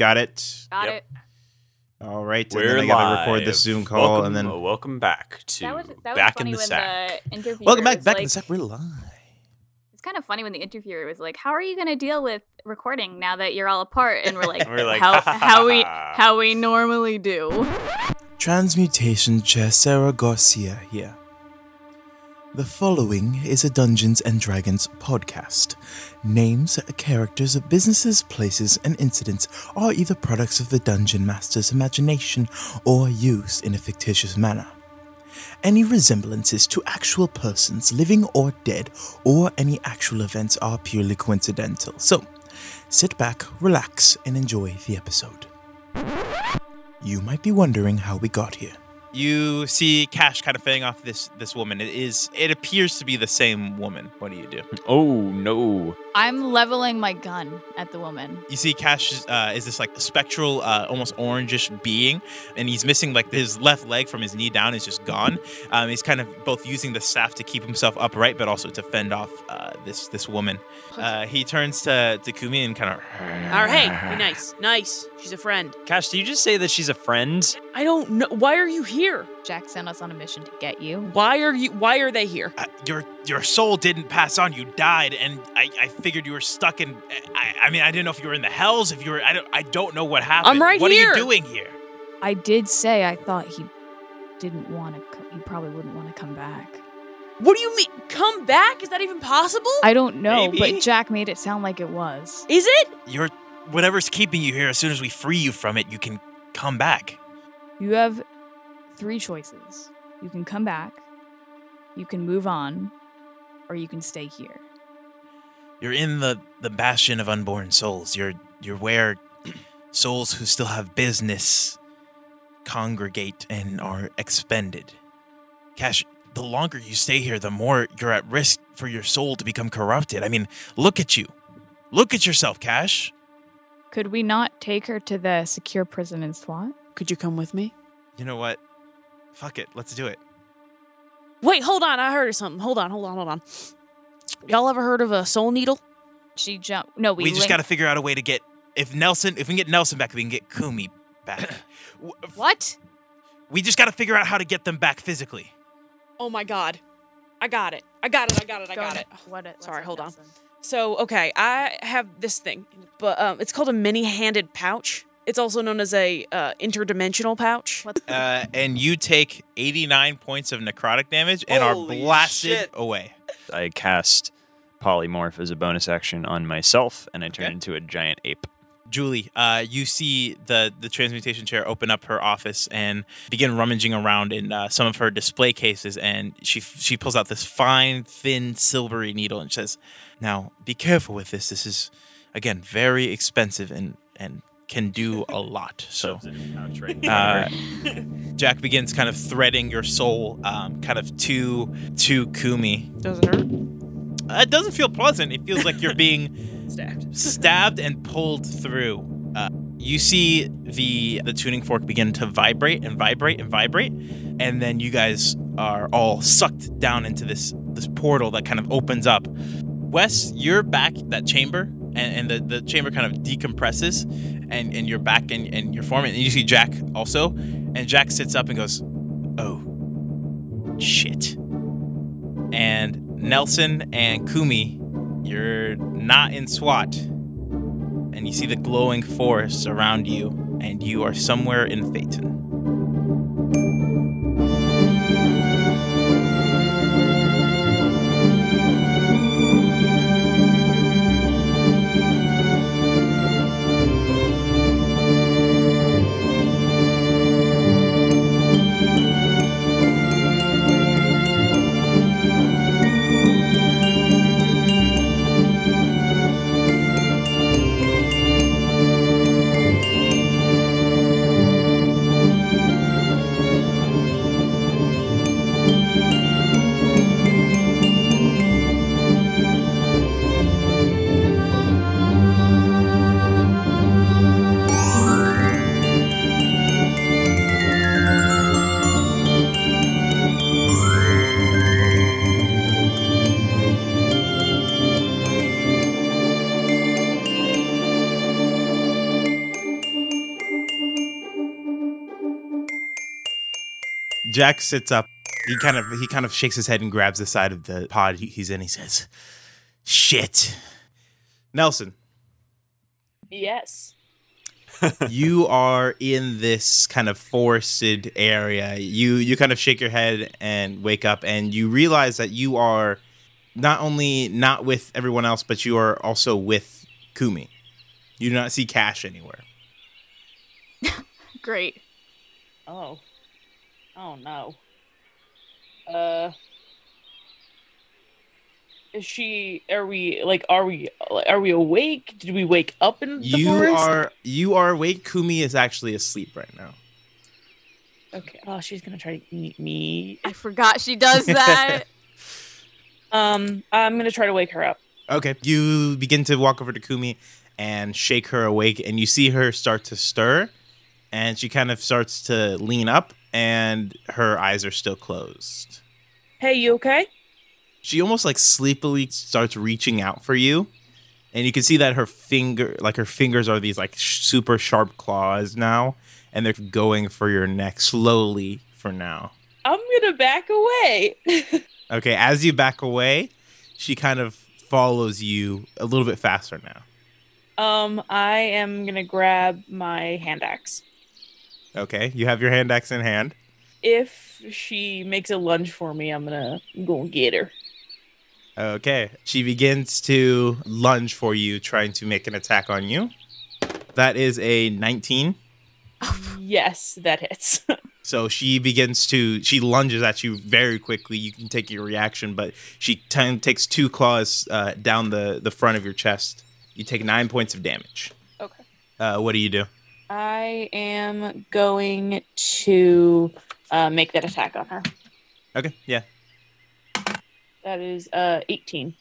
got it. Got Yep. it. All right. We're and then I gotta record live. the Zoom call, welcome, and then uh, welcome back to That was that was back in the sack. the welcome back. was Back in the sack. We're live. It's kind of funny when the interviewer was like, "How are you going to deal with recording now that you're all apart?" And we're like, We're like, "How "Ha, ha, how we how we normally do." Transmutation Chair Sarah Garcia here. The following is a Dungeons and Dragons podcast. Names, characters, businesses, places, and incidents are either products of the Dungeon Master's imagination or used in a fictitious manner. Any resemblances to actual persons, living or dead, or any actual events are purely coincidental. So, sit back, relax, and enjoy the episode. You might be wondering how we got here. You see Cash kind of fading off this this woman. It is it appears to be the same woman. What do you do? Oh no! I'm leveling my gun at the woman. You see Cash uh, is this like spectral, uh, almost orangish being, and he's missing like his left leg from his knee down is just gone. Um, he's kind of both using the staff to keep himself upright, but also to fend off uh, this this woman. Uh, he turns to to Kumi and kind of. All right, hey, be nice, nice. She's a friend. Cash, did you just say that she's a friend? I don't know. Why are you here? Jack sent us on a mission to get you. Why are you? Why are they here? Uh, your your soul didn't pass on. You died, and I, I figured you were stuck in. I, I mean, I didn't know if you were in the hells. If you were, I don't I don't know what happened. I'm right what here. are you doing here? I did say I thought he didn't want to. Co- he probably wouldn't want to come back. What do you mean? Come back? Is that even possible? I don't know, Maybe. but Jack made it sound like it was. Is it? You're whatever's keeping you here. As soon as we free you from it, you can come back. You have three choices. You can come back, you can move on, or you can stay here. You're in the the bastion of unborn souls. You're you're where souls who still have business congregate and are expended. Cash, the longer you stay here, the more you're at risk for your soul to become corrupted. I mean, look at you. Look at yourself, Cash. Could we not take her to the secure prison in SWAT? Could you come with me? You know what? Fuck it. Let's do it. Wait, hold on. I heard of something. Hold on, hold on, hold on. Y'all ever heard of a soul needle? She jumped. No, we, We, just linked- got to figure out a way to get if Nelson, if we can get Nelson back, we can get Kumi back. What? we just got to figure out how to get them back physically. Oh my god. I got it. I got it. I got it. I Go got ahead. it. What? Let's Sorry, have hold on. So, okay, I have this thing, but um, it's called a mini-handed pouch. It's also known as a uh, interdimensional pouch. Uh, and you take 89 points of necrotic damage and Holy are blasted shit. away. I cast polymorph as a bonus action on myself, and I turn Okay. into a giant ape. Julie, uh, you see the the transmutation chair open up her office and begin rummaging around in uh, some of her display cases, and she she pulls out this fine, thin, silvery needle and says, "Now, be careful with this. This is, again, very expensive and and can do a lot." So, uh, Jack begins kind of threading your soul, um, kind of to to Kumi. Does it hurt? Uh, it doesn't feel pleasant. It feels like you're being Stabbed. stabbed and pulled through. Uh, you see the the tuning fork begin to vibrate and vibrate and vibrate, and then you guys are all sucked down into this this portal that kind of opens up. Wes, you're back that chamber, and, and the, the chamber kind of decompresses, and, and you're back in, in your form, and you see Jack also, and Jack sits up and goes, "Oh, shit." And Nelson and Kumi, you're not in SWAT, and you see the glowing forest around you, and you are somewhere in Phaeton. Jack sits up. He kind of he kind of shakes his head and grabs the side of the pod he's in. He says, "Shit." Nelson, Yes. you are in this kind of forested area. You you kind of shake your head and wake up and you realize that you are not only not with everyone else, but you are also with Kumi. You do not see Cash anywhere. Great. Oh. Oh no. Uh. Is she? Are we like? Are we? Are we awake? Did we wake up in the You forest? are you are awake. Kumi is actually asleep right now. Okay. Oh, she's gonna try to eat me. I forgot she does that. Um, I'm gonna try to wake her up. Okay. You begin to walk over to Kumi and shake her awake, and you see her start to stir, and she kind of starts to lean up, and her eyes are still closed. Hey, you okay? She almost like sleepily starts reaching out for you, and you can see that her finger, like her fingers, are these like sh- super sharp claws now, and they're going for your neck slowly for now. I'm gonna back away. Okay, as you back away, she kind of follows you a little bit faster now. um, I am gonna grab my hand axe. Okay, you have your hand axe in hand. If she makes a lunge for me, I'm gonna go and get her. Okay, she begins to lunge for you, trying to make an attack on you. That is a 19. Yes, that hits. So she begins to, she lunges at you very quickly. You can take your reaction, but she t- takes two claws uh, down the, the front of your chest. You take nine points of damage. okay. Uh, what do you do? I am going to uh, make that attack on her. Okay, yeah. That is uh 18.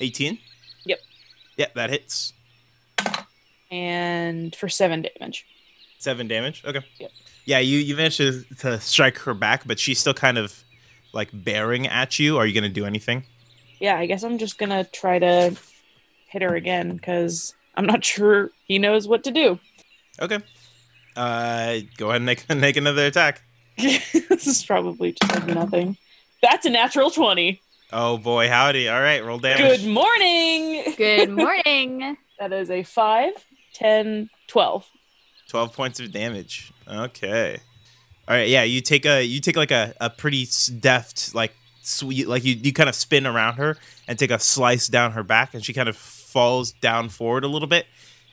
18? Yep. Yeah, that hits. And for seven damage. Seven damage. Okay. Yep. Yeah, you you managed to, to strike her back, but she's still kind of like bearing at you. Are you gonna do anything? Yeah, I guess I'm just gonna try to hit her again because I'm not sure he knows what to do. Okay. Uh, go ahead and make make another attack. this is probably just like nothing. That's a natural 20. Oh boy, howdy! All right, roll damage. Good morning. Good morning. That is a 5, 10, 12. Twelve points of damage. Okay. All right, yeah. You take a you take like a, a pretty s- deft like sweet like you you kind of spin around her and take a slice down her back, and she kind of falls down forward a little bit,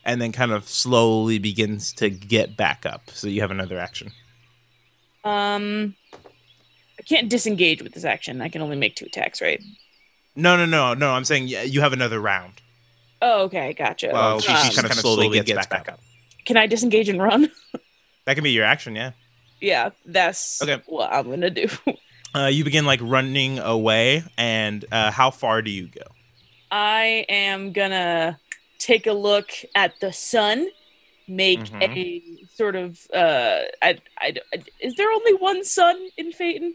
and then kind of slowly begins to get back up. So you have another action. Um, I can't disengage with this action. I can only make two attacks, right? No, no, no, no. I'm saying you have another round. Oh, okay, gotcha. Well, she, Um, she kind of slowly, gets, back, up. can I disengage and run? That can be your action, yeah. yeah, that's Okay. what I'm gonna do. Uh, you begin like running away, and uh, how far do you go? I am gonna take a look at the sun, make Mhm. a sort of uh, I, I, is there only one sun in Phaeton?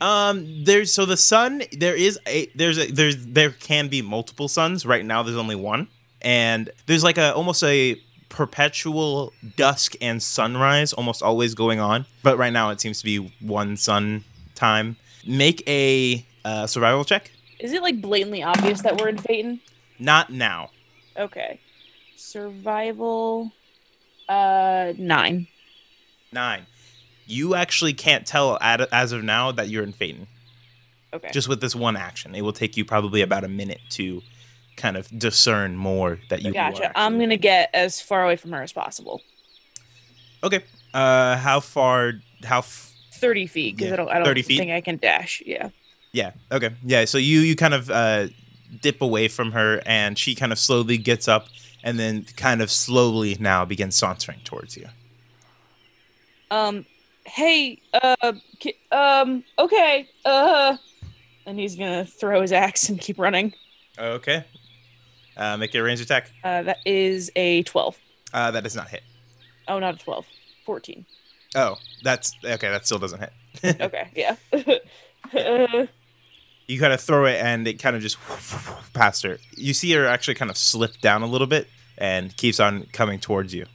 Um, there's so the sun. There is a there's a there's there can be multiple suns. Right now, there's only one, and there's like a almost a perpetual dusk and sunrise almost always going on. But right now, it seems to be one sun time. Make a uh, survival check. Is it like blatantly obvious that we're in Phaeton? Not now. Okay, survival, uh, nine. Nine. You actually can't tell as of now that you're in Phaeton. Okay. Just with this one action, it will take you probably about a minute to kind of discern more that you. Gotcha. I'm gonna get as far away from her as possible. Okay. Uh, how far? How? F- Thirty feet, because Yeah, I don't. I don't 30 feet? think I can dash. Yeah. yeah. Okay. Yeah. So you you kind of uh dip away from her, and she kind of slowly gets up, and then kind of slowly now begins sauntering towards you. Um. Hey. Uh. Um. Okay. Uh. And he's gonna throw his axe and keep running. Okay. Uh, make your range attack. Uh. That is a twelve. Uh, that does not hit. Oh, not a twelve. Fourteen. Oh, that's okay. That still doesn't hit. Okay. Yeah. uh, you kind of throw it and it kind of just past her. You see her actually kind of slip down a little bit and keeps on coming towards you.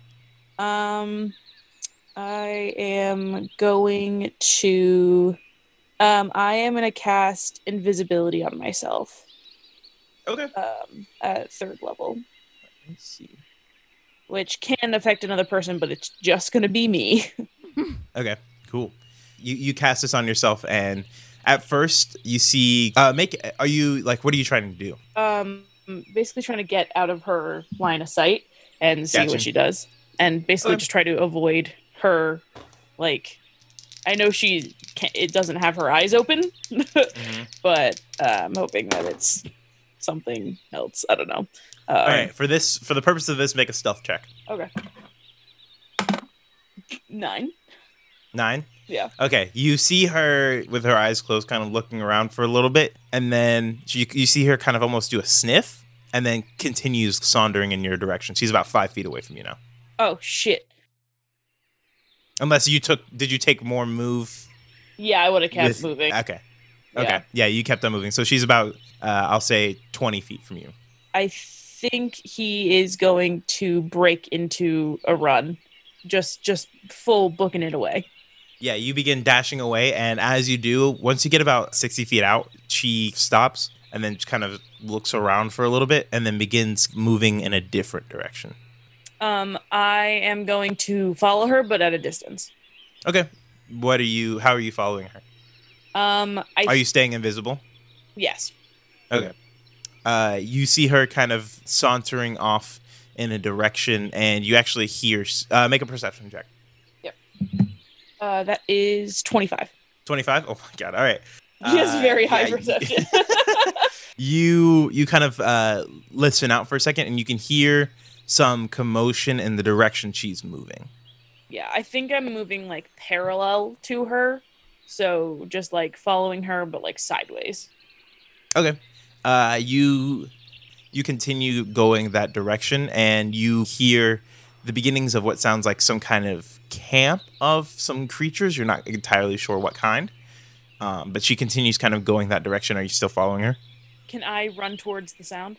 um. I am going to. Um, I am going to cast invisibility on myself Okay. um, at third level, Let's see. which can affect another person, but it's just going to be me. Okay, cool. You you cast this on yourself, and at first you see. Uh, make. Are you like? What are you trying to do? um, basically trying to get out of her line of sight and see Gotcha. what she does, and basically Okay. just try to avoid her. Like, I know she can it doesn't have her eyes open, but uh, I'm hoping that it's something else. I don't know. Uh, All right. For this, for the purpose of this, make a stealth check. Okay. Nine. Nine. Yeah. Okay. You see her with her eyes closed, kind of looking around for a little bit, and then you you see her kind of almost do a sniff, and then continues sauntering in your direction. She's about five feet away from you now. Oh shit. Unless you took, did you take more move? Yeah, I would have kept with- moving. Okay. Yeah. Okay. Yeah, you kept on moving. So she's about, uh, I'll say, twenty feet from you. I think he is going to break into a run. Just just full booking it away. Yeah, you begin dashing away, and as you do, once you get about 60 feet out, she stops and then kind of looks around for a little bit and then begins moving in a different direction. Um, I am going to follow her, but at a distance. Okay. What are you, how are you following her? Um, I Are you staying invisible? yes. Okay. Uh, you see her kind of sauntering off in a direction, and you actually hear, uh, make a perception check. Uh, that is twenty five. 25? Oh my god, all right. He has Uh, very high yeah, perception. you you kind of uh, listen out for a second and you can hear some commotion in the direction she's moving yeah, I think I'm moving like parallel to her, so just like following her, but like sideways. okay uh, you you continue going that direction and you hear the beginnings of what sounds like some kind of camp of some creatures you're not entirely sure what kind um, but she continues kind of going that direction are you still following her Can I run towards the sound?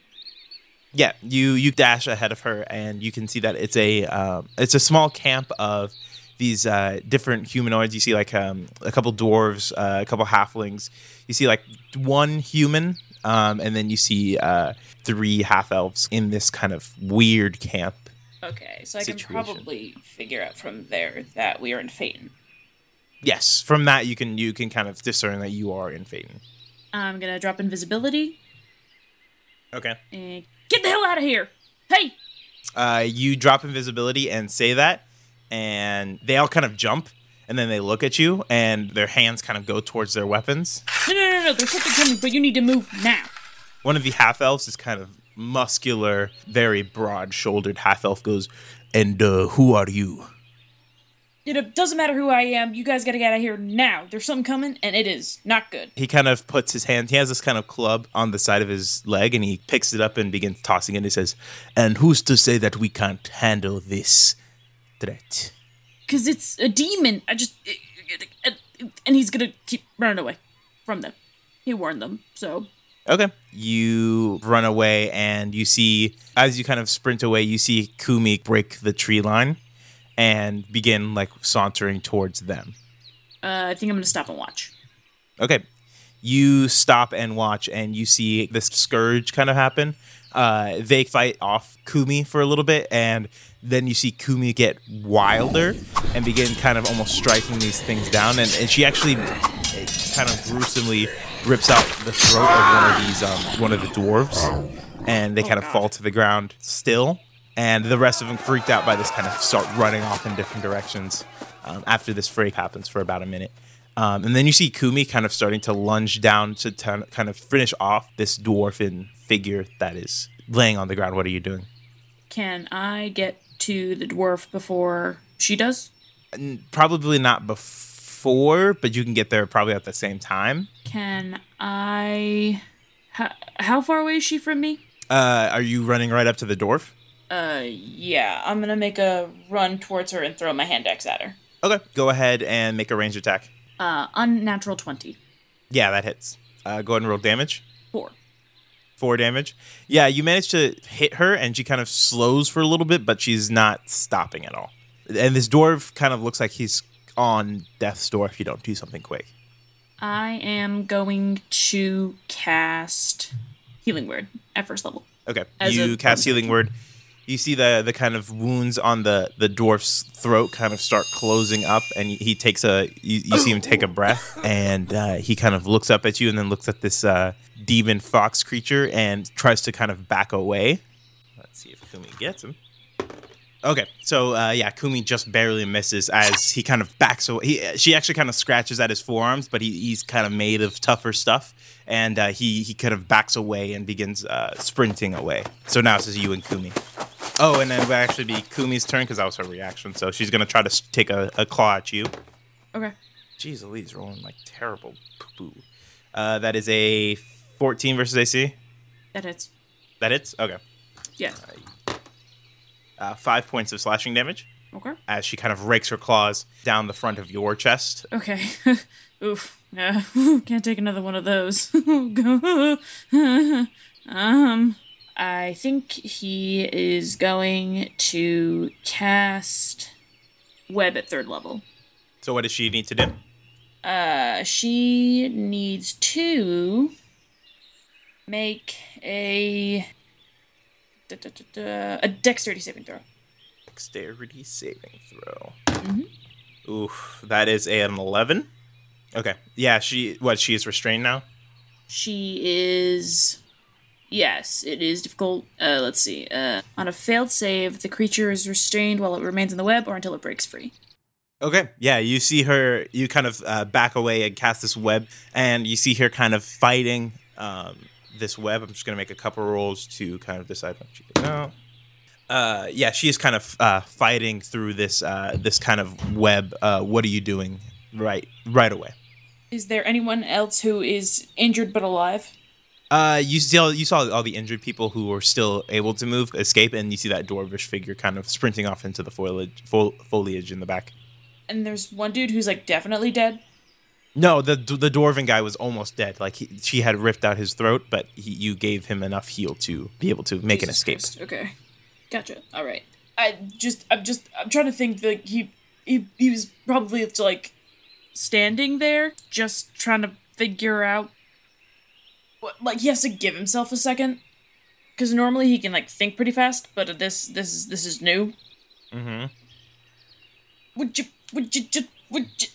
Yeah, you you dash ahead of her, and you can see that it's a um, it's a small camp of these uh, different humanoids. You see like um, a couple dwarves, uh, a couple halflings. You see like one human, um, and then you see uh, three half elves in this kind of weird camp. Okay, so I can probably figure out from there that we are in Phaeton. Yes, from that you can you can kind of discern that you are in Phaeton. I'm gonna drop invisibility Okay. and get the hell out of here. Hey, Uh, you drop invisibility and say that, and they all kind of jump, and then they look at you, and their hands kind of go towards their weapons. no, no, no, no. There's something coming, but you need to move now. One of the half elves is kind of muscular, very broad shouldered half elf goes, And uh, who are you? It doesn't matter who I am. You guys gotta get out of here now. There's something coming, and it is not good. He kind of puts his hand, he has this kind of club on the side of his leg, and he picks it up and begins tossing it. And He says, And who's to say that we can't handle this threat? Cause it's a demon. I just, and he's gonna keep running away from them. He warned them, so Okay. You run away, and you see, as you kind of sprint away, you see Kumi break the tree line and begin like sauntering towards them. uh, I think I'm gonna stop and watch. Okay. You stop and watch, and you see this scourge kind of happen. Uh, they fight off Kumi for a little bit, and then you see Kumi get wilder and begin kind of almost striking these things down. And, and she actually eh, kind of gruesomely rips out the throat of one of these, um, one of the dwarves, and they kind of fall to the ground still. And the rest of them, freaked out by this, kind of start running off in different directions. Um, after this freak happens for about a minute. Um, and then you see Kumi kind of starting to lunge down to t- kind of finish off this dwarven figure that is laying on the ground. What are you doing? Can I get to the dwarf before she does? Probably not before, but you can get there probably at the same time. Can I? How, how far away is she from me? Uh, are you running right up to the dwarf? Uh, yeah. I'm gonna make a run towards her and throw my hand axe at her. Okay, go ahead and make a ranged attack. Uh, unnatural twenty. Yeah, that hits. Uh, go ahead and roll damage. Four. Four damage. Yeah, you manage to hit her, and she kind of slows for a little bit, but she's not stopping at all. and this dwarf kind of looks like he's on death's door if you don't do something quick. I am going to cast Healing Word at first level. Okay, As you cast healing word. You see the the kind of wounds on the the dwarf's throat kind of start closing up, and he takes a you, you see him take a breath, and uh, he kind of looks up at you, and then looks at this uh, demon fox creature and tries to kind of back away. Let's see if Kumi gets him. Okay, so uh, yeah, Kumi just barely misses as he kind of backs away. He, she actually kind of scratches at his forearms, but he, he's kind of made of tougher stuff, and uh, he he kind of backs away and begins uh, sprinting away. So now it's just you and Kumi. Oh, and then it would actually be Kumi's turn because that was her reaction. So she's gonna try to take a, a claw at you. Okay. Jeez, Elise rolling like terrible poo poo. Uh, that is a 14 versus AC. That hits. That hits. Okay. Yeah. Uh, five points of slashing damage Okay. as she kind of rakes her claws down the front of your chest. Okay. Oof. Yeah. Can't take another one of those. um. I think he is going to cast web at third level. So what does she need to do? Uh, she needs to make a da, da, da, a dexterity saving throw. Dexterity saving throw. Mhm. Oof, that is an 11. Okay. Yeah, she what she is restrained now? She is. Yes, it is difficult. Uh, let's see. Uh, on a failed save, the creature is restrained while it remains in the web or until it breaks free. Okay. Yeah, you see her you kind of uh, back away and cast this web and you see her kind of fighting um, this web. I'm just going to make a couple rolls to kind of decide what she can know. Uh, yeah, she is kind of uh, fighting through this uh, this kind of web. Uh, what are you doing right right away? Is there anyone else who is injured but alive? Uh, you saw you saw all the injured people who were still able to move, escape, and you see that dwarvish figure kind of sprinting off into the foliage, fo- foliage in the back. And there's one dude who's like definitely dead. No, the the dwarven guy was almost dead. Like he, she had ripped out his throat, but he, you gave him enough heal to be able to make an escape. Christ, Okay, gotcha. All right. I just, I'm just, I'm trying to think that he, he, he was probably like standing there, just trying to figure out. What, like he has to give himself a second, because normally he can like think pretty fast, but this, this is, this is new. Mm-hmm. Would you, would you just, would you?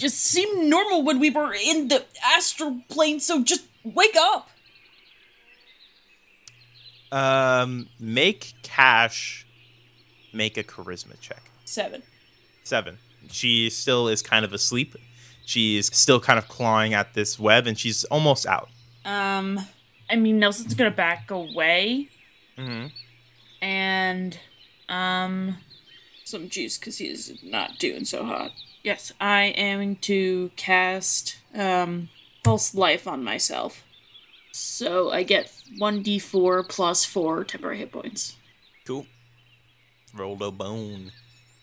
Just seemed normal when we were in the astral plane, so just wake up. Um, make cash, make a charisma check. Seven. Seven. She still is kind of asleep. She's still kind of clawing at this web, and she's almost out. Um, I mean, Nelson's gonna back away Mm-hmm. and um, some juice because he's not doing so hot. Yes, I am to cast um false life on myself, so I get one d four plus four temporary hit points. Cool. Rolled a bone.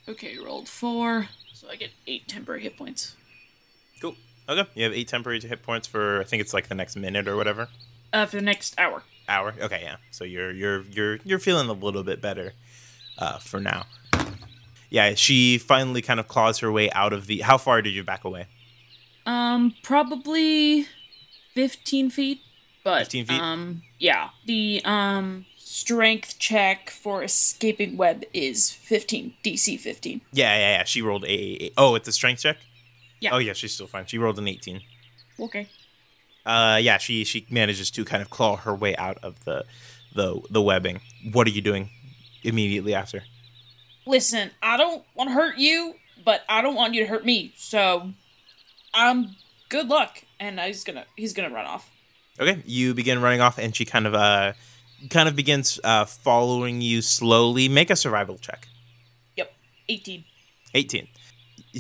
Okay, rolled four, so I get eight temporary hit points. Cool. Okay. You have eight temporary hit points for I think it's like the next minute or whatever. Uh, for the next hour. Hour. Okay, yeah. So you're you're you're you're feeling a little bit better uh, for now. Yeah, she finally kind of claws her way out of the. How far did you back away? Um, probably fifteen feet. But 15 feet? um, yeah, the um strength check for escaping web is fifteen, DC fifteen. Yeah, yeah, yeah. She rolled a. a- Oh, it's a strength check. Yeah. Oh yeah, she's still fine. She rolled an eighteen. Okay. Uh, yeah, she she manages to kind of claw her way out of the the the webbing. What are you doing immediately after? Listen, I don't want to hurt you, but I don't want you to hurt me. So, um, good luck. And he's gonna he's gonna run off. Okay, you begin running off, and she kind of uh kind of begins uh following you slowly. Make a survival check. Yep, eighteen. 18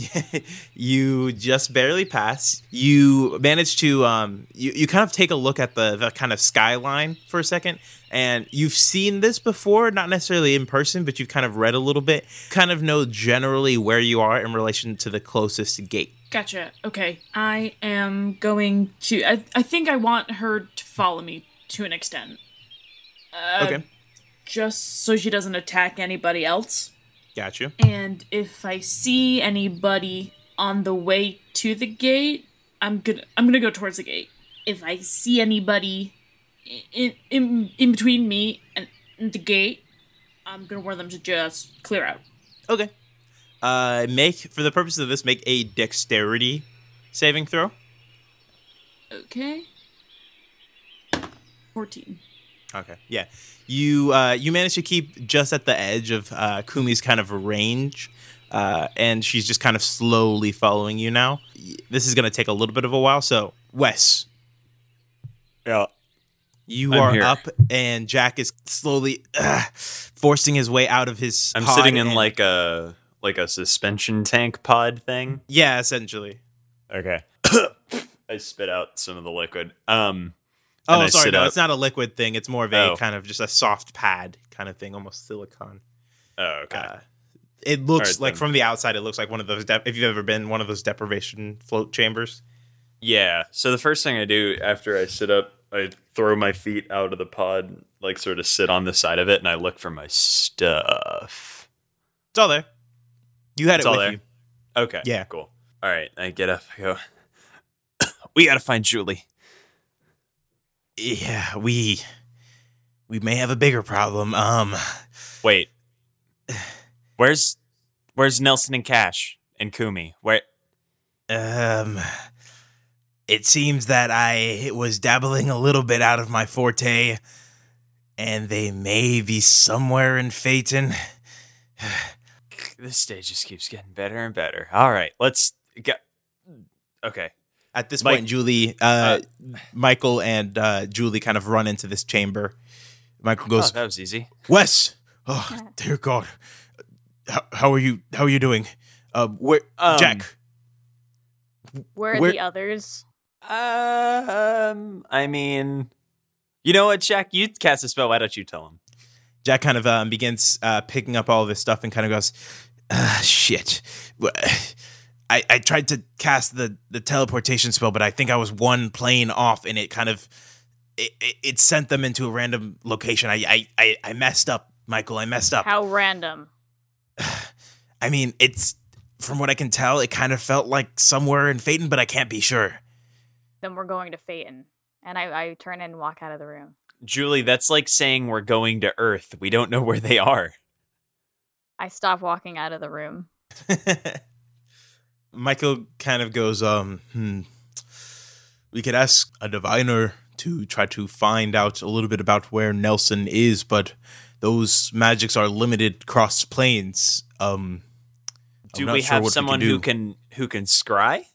you just barely pass you manage to um you, you kind of take a look at the the kind of skyline for a second and you've seen this before not necessarily in person but you've kind of read a little bit kind of know generally where you are in relation to the closest gate Gotcha. Okay, I am going to. I I think I want her to follow me to an extent. Uh, okay Just so she doesn't attack anybody else. Got you. And if I see anybody on the way to the gate, I'm gonna I'm gonna go towards the gate. If I see anybody in in, in between me and the gate, I'm gonna warn them to just clear out. Okay. Uh, make for the purpose of this, make a dexterity saving throw. Okay. Fourteen. Okay. Yeah. You uh, you manage to keep just at the edge of uh, Kumi's kind of range, uh, and she's just kind of slowly following you now. This is going to take a little bit of a while. So, Wes, Yeah. you I'm are here. up, and Jack is slowly uh, forcing his way out of his. I'm pod sitting in and- like a like a suspension tank pod thing. yeah, essentially. Okay. I spit out some of the liquid. Um Oh, I sorry, no, up. it's not a liquid thing. It's more of a Oh. kind of just a soft pad kind of thing, almost silicone. oh, okay. Uh, it looks Alright, like then. from the outside, it looks like one of those. De- if you've ever been one of those deprivation float chambers, yeah. So the first thing I do after I sit up, I throw my feet out of the pod, like sort of sit on the side of it, and I look for my stuff. it's all there. You had It's it all with there. you. Okay. Yeah. Cool. All right. I get up. I go. we gotta find Julie. Yeah, we we may have a bigger problem. Um, Wait. Where's Where's Nelson and Cash and Kumi? Where? um, it seems that I was dabbling a little bit out of my forte, and they may be somewhere in Phaeton. This stage just keeps getting better and better. All right. Let's get. Okay. At this Mike- point, Julie, uh, Michael, and uh, Julie kind of run into this chamber. Michael Oh, goes, that was easy. Wes. Oh, dear God. How, how are you? How are you doing? Uh, where, Um, Jack? Where are Where- the others? Um, I mean, you know what, Jack? You cast a spell. Why don't you tell him? Jack kind of um, begins uh, picking up all this stuff and kind of goes, ah, "Shit." Wha- I, I tried to cast the, the teleportation spell, but I think I was one plane off, and it kind of it, it, it sent them into a random location. I, I, I, I messed up, Michael. I messed up. How random. I mean, it's from what I can tell, it kind of felt like somewhere in Phaeton, but I can't be sure. Then we're going to Phaeton. And I, I turn and walk out of the room. Julie, that's like saying we're going to Earth. We don't know where they are. I stop walking out of the room. Michael kind of goes, um, hmm. We could ask a diviner to try to find out a little bit about where Nelson is, but those magics are limited cross planes. Um, Do we sure have what someone do. who can who can scry?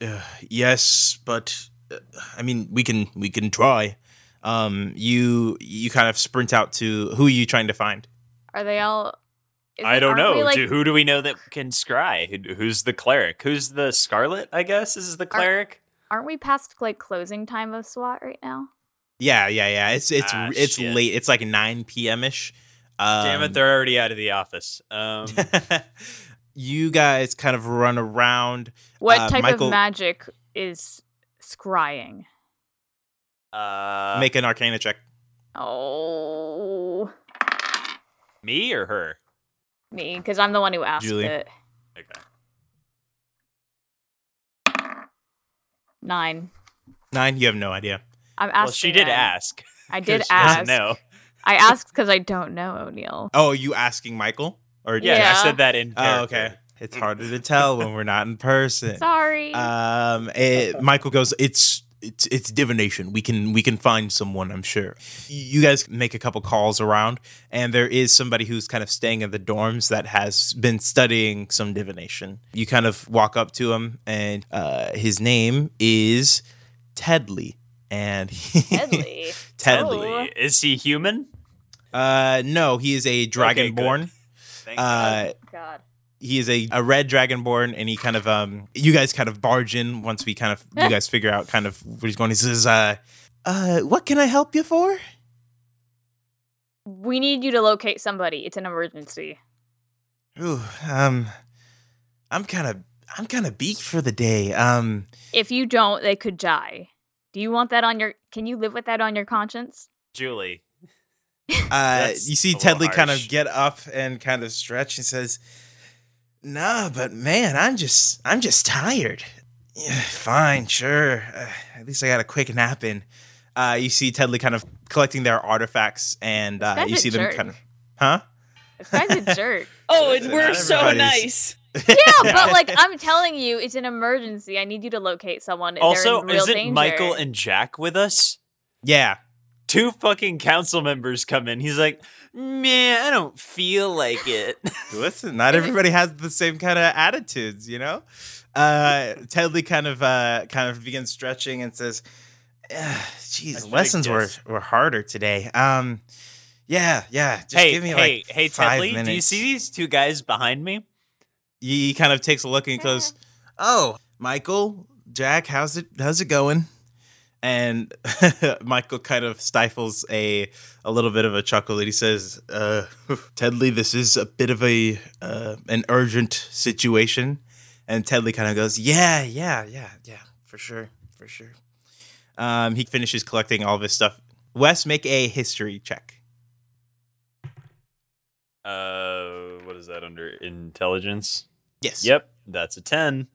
Uh, yes, but uh, I mean, we can we can try. Um, you you kind of sprint out to who are you trying to find? Are they all. Is I don't aren't we, know. like- Do- who do we know that can scry? Who- Who's the cleric? Who's the Scarlet? I guess is the cleric. Aren't we past like closing time of SWAT right now? Yeah, yeah, yeah. It's it's Ah, it's shit. late. It's like nine p.m. ish. Um, Damn it, they're already out of the office. Um, you guys kind of run around. What Uh, type Michael- of magic is scrying? uh, make an Arcana check. Oh, me or her? Me, because I'm the one who asked Julie. it. Okay. Nine. Nine. You have no idea. I'm asking. Well, she did them. ask. I did ask. No. I asked because I don't know O'Neill. Oh, are you asking Michael or Yeah, Yeah. I said that in. Oh, okay. It's harder to tell when we're not in person. Sorry. Um, it, Michael goes, "It's it's it's divination. We can we can find someone. I'm sure. You guys make a couple calls around, and there is somebody who's kind of staying in the dorms that has been studying some divination. You kind of walk up to him, and uh, his name is Tedley, and he, Tedley. Tedley. Oh. Is he human? Uh, no, he is a dragonborn. Thank uh, God. He is a, a red dragonborn and he kind of um you guys kind of barge in once we kind of you guys figure out kind of where he's going he says uh uh what can i help you for We need you to locate somebody. It's an emergency. Ooh, um i'm kind of i'm kind of beat for the day um If you don't, they could die. Do you want that on your? Can you live with that on your conscience? Julie, Uh, you see a little Tedley kind of get up and kind of stretch and says, "Nah, but man, I'm just I'm just tired. Yeah, fine, sure. Uh, at least I got a quick nap in." Uh, you see Tedley kind of collecting their artifacts, and uh, you see them jerk. kind of, huh? This guy's a jerk. Oh, and we're so nice. Yeah, but like I'm telling you, it's an emergency. I need you to locate someone. They're Also, in real isn't danger. Michael and Jack with us? Yeah, Two fucking council members come in. He's like, man, I don't feel like it. Listen, not everybody has the same kind of attitudes, you know. Uh, Tedley kind of uh, kind of begins stretching and says, "Ugh, "Jeez, lessons were were harder today. Um, yeah, yeah. Just hey, give me hey, like hey, Tedley, minutes." do you see these two guys behind me? He kind of takes a look and he goes, "Oh, Michael, Jack, how's it how's it going?" And Michael kind of stifles a a little bit of a chuckle and he says, uh, "Tedley, this is a bit of a uh, an urgent situation." And Tedley kind of goes, "Yeah, yeah, yeah, yeah, for sure, for sure." Um, he finishes collecting all of his stuff. Wes, make a history check. Uh, what is that under intelligence? Yes. Yep, that's a ten.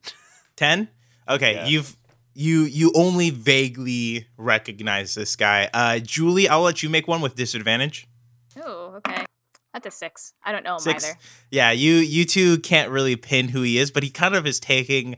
10 okay Yeah. you've you you only vaguely recognize this guy uh julie i'll let you make one with disadvantage Oh, okay. That's a six. I don't know him Six. either. yeah you you two can't really pin who he is but he kind of is taking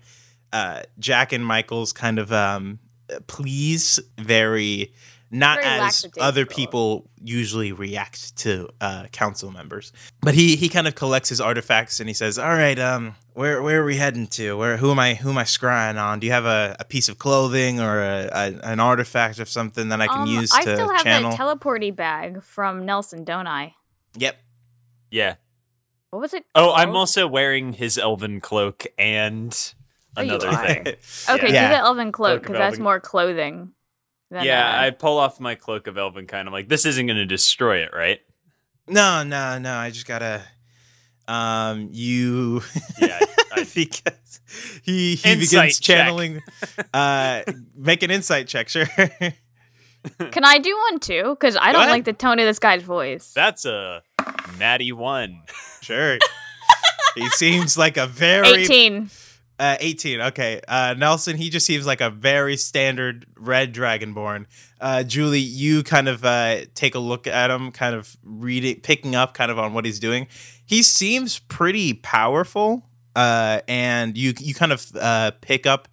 uh jack and michael's kind of um please very not Very as other people usually react to uh council members but he he kind of collects his artifacts and he says all right um where where are we heading to where who am i who am i scrying on do you have a, a piece of clothing or a, a an artifact of something that i can Um, use I to still have channel a teleporty bag from Nelson, don't I? yep Yeah. What was it? Oh, I'm also wearing his elven cloak and Oh, you another thing. Okay, Yeah. do the elven Cloak cloak because that's elven- more clothing. than, yeah, uh, I pull off my cloak of elven kind. I'm like, this isn't going to destroy it, right? no no no i just gotta um you Yeah, I- because he he Insight begins check. channeling uh make an insight check sure Can I do one too? Because I Go don't ahead. like the tone of this guy's voice. That's a natty one. sure he seems like a very 18. Uh, 18. Okay. Uh, Nelson, he just seems like a very standard red dragonborn. Uh, Julie, you kind of uh, take a look at him, kind of reading, picking up kind of on what he's doing. He seems pretty powerful. Uh, and you you kind of uh, pick up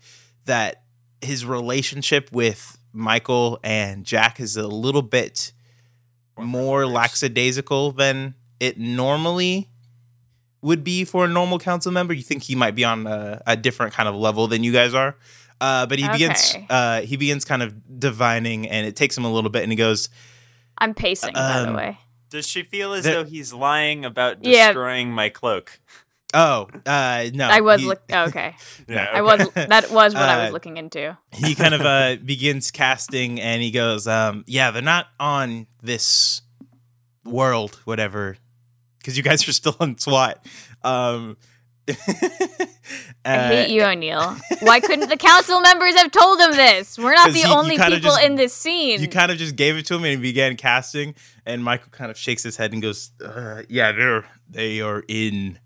that his relationship with Michael and Jack is a little bit more lackadaisical than it normally would be for a normal council member. You think he might be on a, a different kind of level than you guys are. Uh, but he begins uh, he begins kind of divining, and it takes him a little bit, and he goes, I'm pacing, by the Um, way. Does she feel as The- though he's lying about Yeah. destroying my cloak? "Oh, uh, no." I was he, look. oh, okay, Yeah, I was. That was what I Uh, was looking into. he kind of uh, begins casting, and he goes, um, "Yeah, they're not on this world, whatever, because you guys are still on SWAT." Um, I uh, hate you, O'Neill. Why couldn't the council members have told him this? We're not the you- you only people just- in this scene. You kind of just gave it to him and he began casting. And Michael kind of shakes his head and goes, uh, "Yeah, they're they are in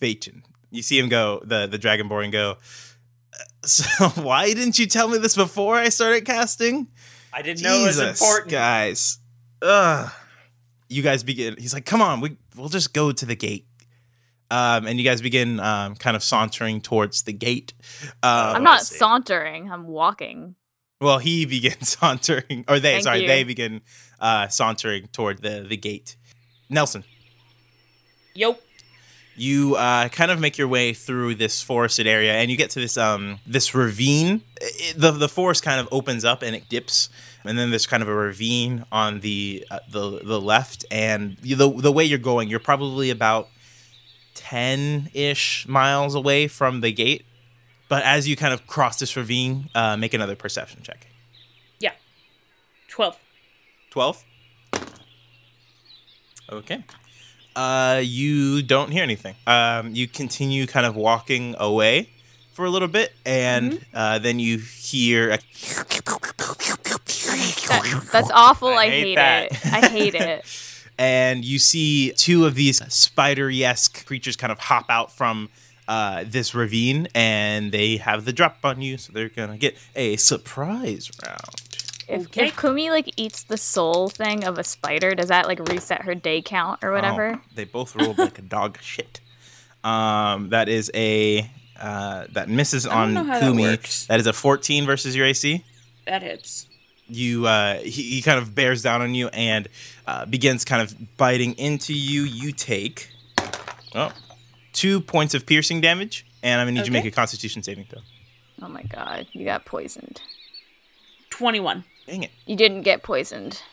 Phaeton." You see him go, the the Dragonborn go. "Uh, So why didn't you tell me this before I started casting? I didn't know it was Jesus, important. guys. Ugh. You guys begin. He's like, "Come on, we we'll just go to the gate." Um, and you guys begin um, kind of sauntering towards the gate. Um, I'm not sauntering. I'm walking. Well, he begins sauntering, or they, Thank sorry, you. they begin uh, sauntering toward the, the gate. Nelson, Yo. you uh, kind of make your way through this forested area, and you get to this um this ravine. It- the the forest kind of opens up and it dips, and then there's kind of a ravine on the uh, the the left. And the the way you're going, you're probably about ten ish miles away from the gate. But as you kind of cross this ravine, uh, make another perception check. Yeah, 12. 12 okay uh you don't hear anything um you continue kind of walking away for a little bit and uh then you hear a That- that's awful. I, I hate hate, that. it. I hate it. and you see two of these spidery-esque creatures kind of hop out from uh, this ravine, and they have the drop on you, so they're gonna get a surprise round. If, Okay. if Kumi like eats the soul thing of a spider, does that like reset her day count or whatever? Oh, they both rolled like a dog shit. Um, that is a uh, that misses on know how that Kumi. that is a 14 versus your AC. That hits. you uh he, he kind of bears down on you and uh, begins kind of biting into you you take oh two points of piercing damage and i'm gonna need you to make a constitution saving throw Oh my god, you got poisoned. 21. dang it You didn't get poisoned.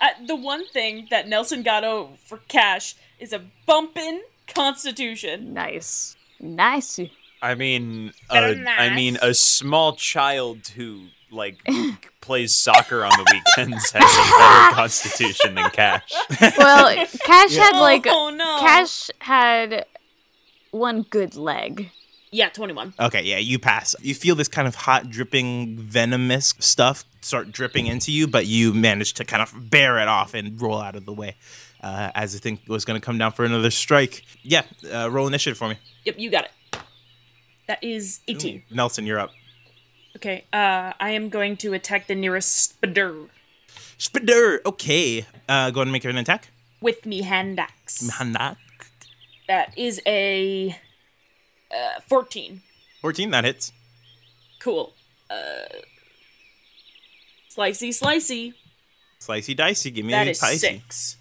Uh, the one thing that Nelson got over for cash is a bumpin' constitution. Nice, nice. I mean, Very uh, I mean, a small child who like plays soccer on the weekends has a better constitution than Cash. Well, Cash had like oh no. Cash had one good leg. Yeah, 21. okay yeah you pass you feel this kind of hot dripping venomous stuff start dripping into you but you manage to kind of bear it off and roll out of the way uh, as the thing was going to come down for another strike yeah uh, roll initiative for me Yep, you got it. That is 18. nelson you're up Okay, uh, I am going to attack the nearest spider Spider. Okay. Uh, go ahead and make an attack. with me hand axe. Hana. That is a uh, 14. 14, that hits. Cool. Uh, slicey, slicey. Slicey dicey. Give me That a is dicey. six.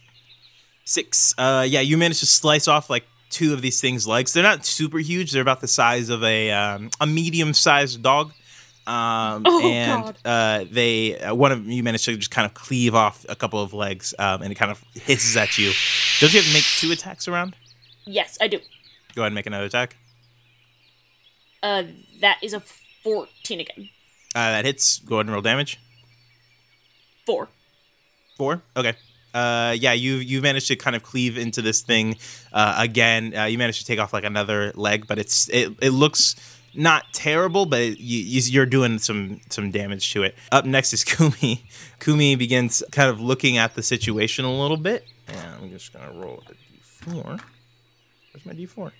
Six. Uh, yeah, you managed to slice off like two of these things' legs. They're not super huge. They're about the size of a um, a medium sized dog. Um, Oh, and God. uh, they uh, one of you managed to just kind of cleave off a couple of legs, um, and it kind of hisses at you. Don't you have to make two attacks around? Yes, I do. Go ahead and make another attack. Uh, that is a 14 again. Uh, that hits. Go ahead and roll damage. Four. Four. Okay. Uh, yeah, you you managed to kind of cleave into this thing uh, again. Uh, you managed to take off like another leg, but it's it, it looks not terrible, but it, you, you're doing some some damage to it. Up next is Kumi. Kumi begins kind of looking at the situation a little bit, and I'm just gonna roll a d4. Where's my d4?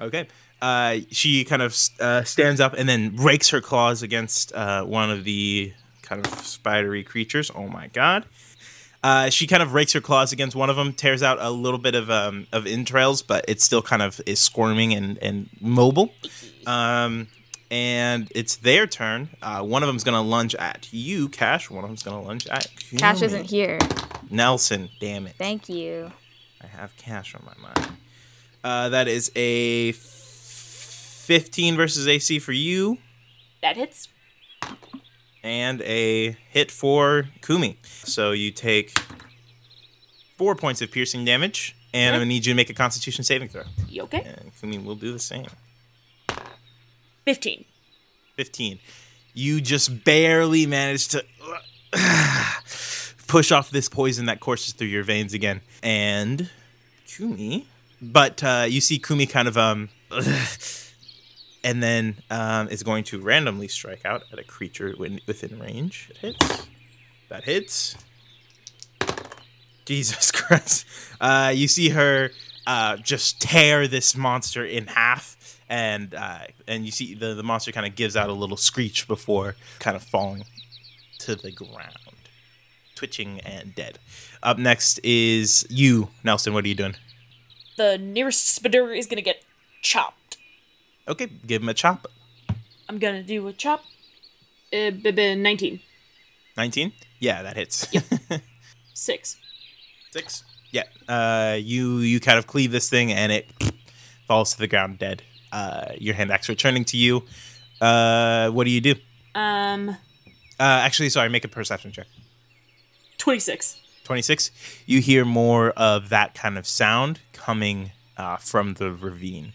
Okay. Uh, she kind of uh, stands up and then rakes her claws against uh, one of the kind of spidery creatures. Oh my god. Uh, she kind of rakes her claws against one of them, tears out a little bit of um, of entrails, but it still kind of is squirming and, and mobile. Um, and it's their turn. Uh, one of them's gonna lunge at you, Cash. One of them's gonna lunge at Cash Kumi. isn't here. Nelson. Damn it. Thank you. I have cash on my mind. Uh, that is a f- 15 versus AC for you, That hits. And a hit for Kumi. So you take four points of piercing damage, and I'm gonna need you to make a Constitution saving throw. You okay? And Kumi will do the same. 15. 15. You just barely managed to push off this poison that courses through your veins again. And Kumi, but uh, you see Kumi kind of um, and then um, is going to randomly strike out at a creature within, range. It hits. That hits. Jesus Christ. Uh, you see her uh, just tear this monster in half, and uh, and you see the, the monster kind of gives out a little screech before kind of falling to the ground, twitching and dead. Up next is you, Nelson. What are you doing? The nearest spider is gonna get chopped. Okay, give him a chop. I'm gonna do a chop. Uh, b- b- 19. 19? Yeah, that hits. Six. Six. Yeah. Uh, you you kind of cleave this thing and it falls to the ground dead. Uh, your hand axe returning to you. Uh, what do you do? Um, Uh, actually, sorry. Make a perception check. 26. 26 you hear more of that kind of sound coming uh, from the ravine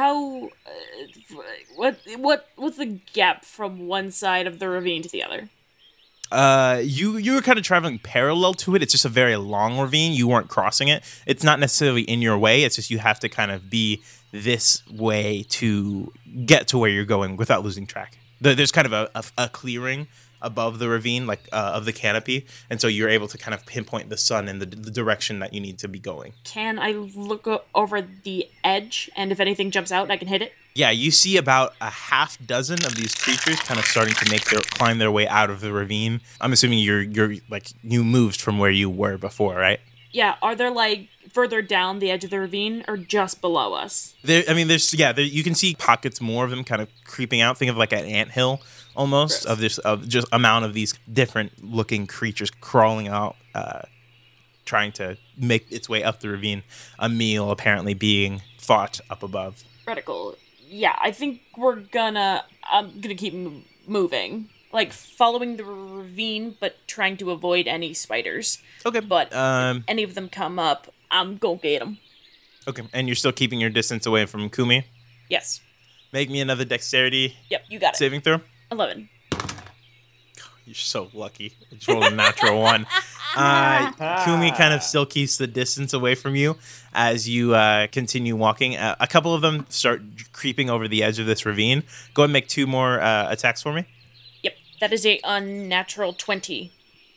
How? Uh, what? What? What's the gap from one side of the ravine to the other? uh, you you were kind of traveling parallel to it it's just a very long ravine you weren't crossing it it's not necessarily in your way it's just you have to kind of be this way to get to where you're going without losing track there's kind of a, a, a clearing above the ravine, like uh, of the canopy, and so you're able to kind of pinpoint the sun in the, the direction that you need to be going. Can I look o- over the edge, and if anything jumps out, I can hit it? Yeah, you see about a half dozen of these creatures kind of starting to make their climb their way out of the ravine. I'm assuming you're you're like you moved from where you were before, right? Yeah, are there like further down the edge of the ravine or just below us? There, I mean, there's yeah, there, you can see pockets more of them kind of creeping out. Think of like an ant hill almost Gross. of this of just amount of these different looking creatures crawling out, uh, trying to make its way up the ravine. A meal apparently being fought up above. Reticle. Yeah, I think we're gonna. I'm gonna keep m- moving, like following the ravine, but trying to avoid any spiders. Okay, But um, any of them come up, I'm gonna get them. okay, and you're still keeping your distance away from Kumi. Yes. Make me another dexterity Yep. You got it. saving throw. Eleven. You're so lucky. It's rolled a natural one. Uh, Kumi kind of still keeps the distance away from you as you uh, continue walking. Uh, a couple of them start creeping over the edge of this ravine. Go ahead and make two more uh, attacks for me. Yep. That is a unnatural twenty,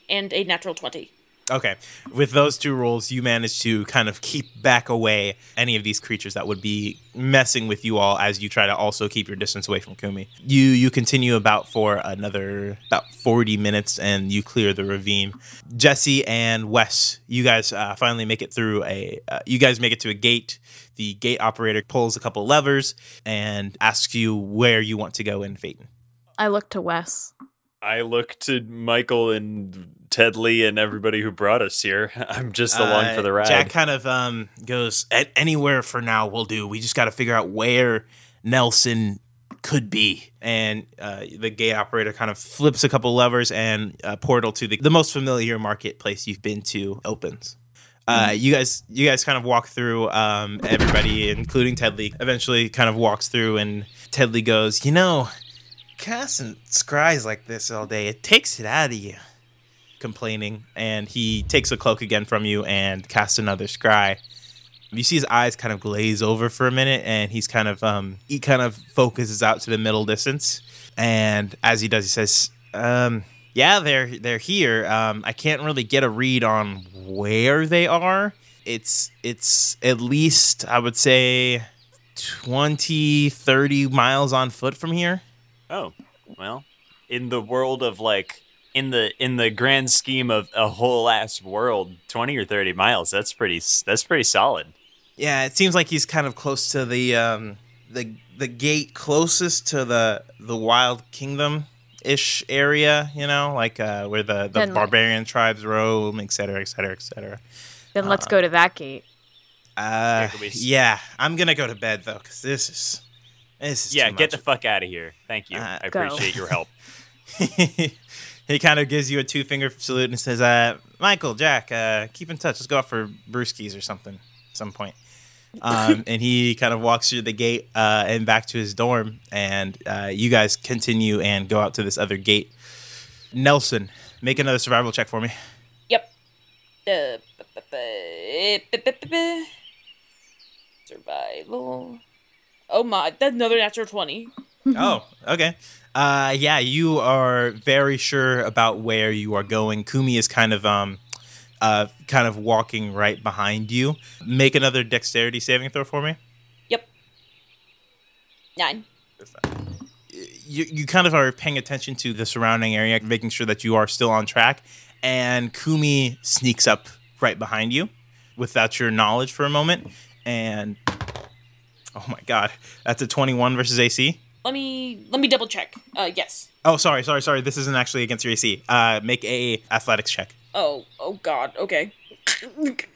and a natural twenty. Okay. With those two rolls, you manage to kind of keep back away any of these creatures that would be messing with you all as you try to also keep your distance away from Kumi. You you continue about for another about 40 minutes and you clear the ravine. Jesse and Wes, you guys uh, finally make it through a uh, you guys make it to a gate. The gate operator pulls a couple levers and asks you where you want to go in Phaeton. I look to Wes. I look to Michael and Ted Lee and everybody who brought us here. I'm just along Uh, for the ride. Jack kind of um, goes, "A- anywhere for now We'll do. We just got to figure out where Nelson could be. And uh, the gate operator kind of flips a couple levers and a portal to the, the most familiar marketplace you've been to opens. Uh, you guys, you guys kind of walk through. Um, everybody, including Ted Lee, eventually kind of walks through, and Ted Lee goes, "You know, casting scries like this all day, it takes it out of you." complaining, and he takes the cloak again from you and casts another scry. You see his eyes kind of glaze over for a minute, and he's kind of um he kind of focuses out to the middle distance, and as he does, he says, um, "Yeah, they're they're here. Um, I can't really get a read on where they are. It's it's at least I would say 20, 30 miles on foot from here." Oh, well, in the world of like in the in the grand scheme of a whole ass world, 20 or 30 miles, that's pretty that's pretty solid. Yeah, it seems like he's kind of close to the um the the gate closest to the the Wild Kingdom ish area, you know, like uh where the the Then- barbarian tribes roam, et cetera, et cetera, et cetera. Then let's go to that gate. Uh, could we s- yeah, I'm gonna go to bed though, cause this is Yeah, too get the fuck out of here. Thank you. Uh, I Go. appreciate your help. he kind of gives you a two finger salute and says, uh, Michael, Jack, uh, keep in touch. Let's go out for brewskis or something at some point. Um, and he kind of walks through the gate uh, and back to his dorm. And uh, you guys continue and go out to this other gate. Nelson, make another survival check for me. Yep. Uh, bu- bu- bu- bu- bu- bu- bu- Survival. Oh my, that's another natural 20. oh, okay. Uh, yeah, you are very sure about where you are going. Kumi is kind of um, uh, kind of walking right behind you. Make another dexterity saving throw for me. Yep. Nine. you, you kind of are paying attention to the surrounding area, making sure that you are still on track. And Kumi sneaks up right behind you without your knowledge for a moment. And oh my god, that's a 21 versus AC. Let me let me double check. Uh, yes. Oh, sorry, sorry, sorry. This isn't actually against your AC. Uh, make a athletics check. Oh, oh God. Okay.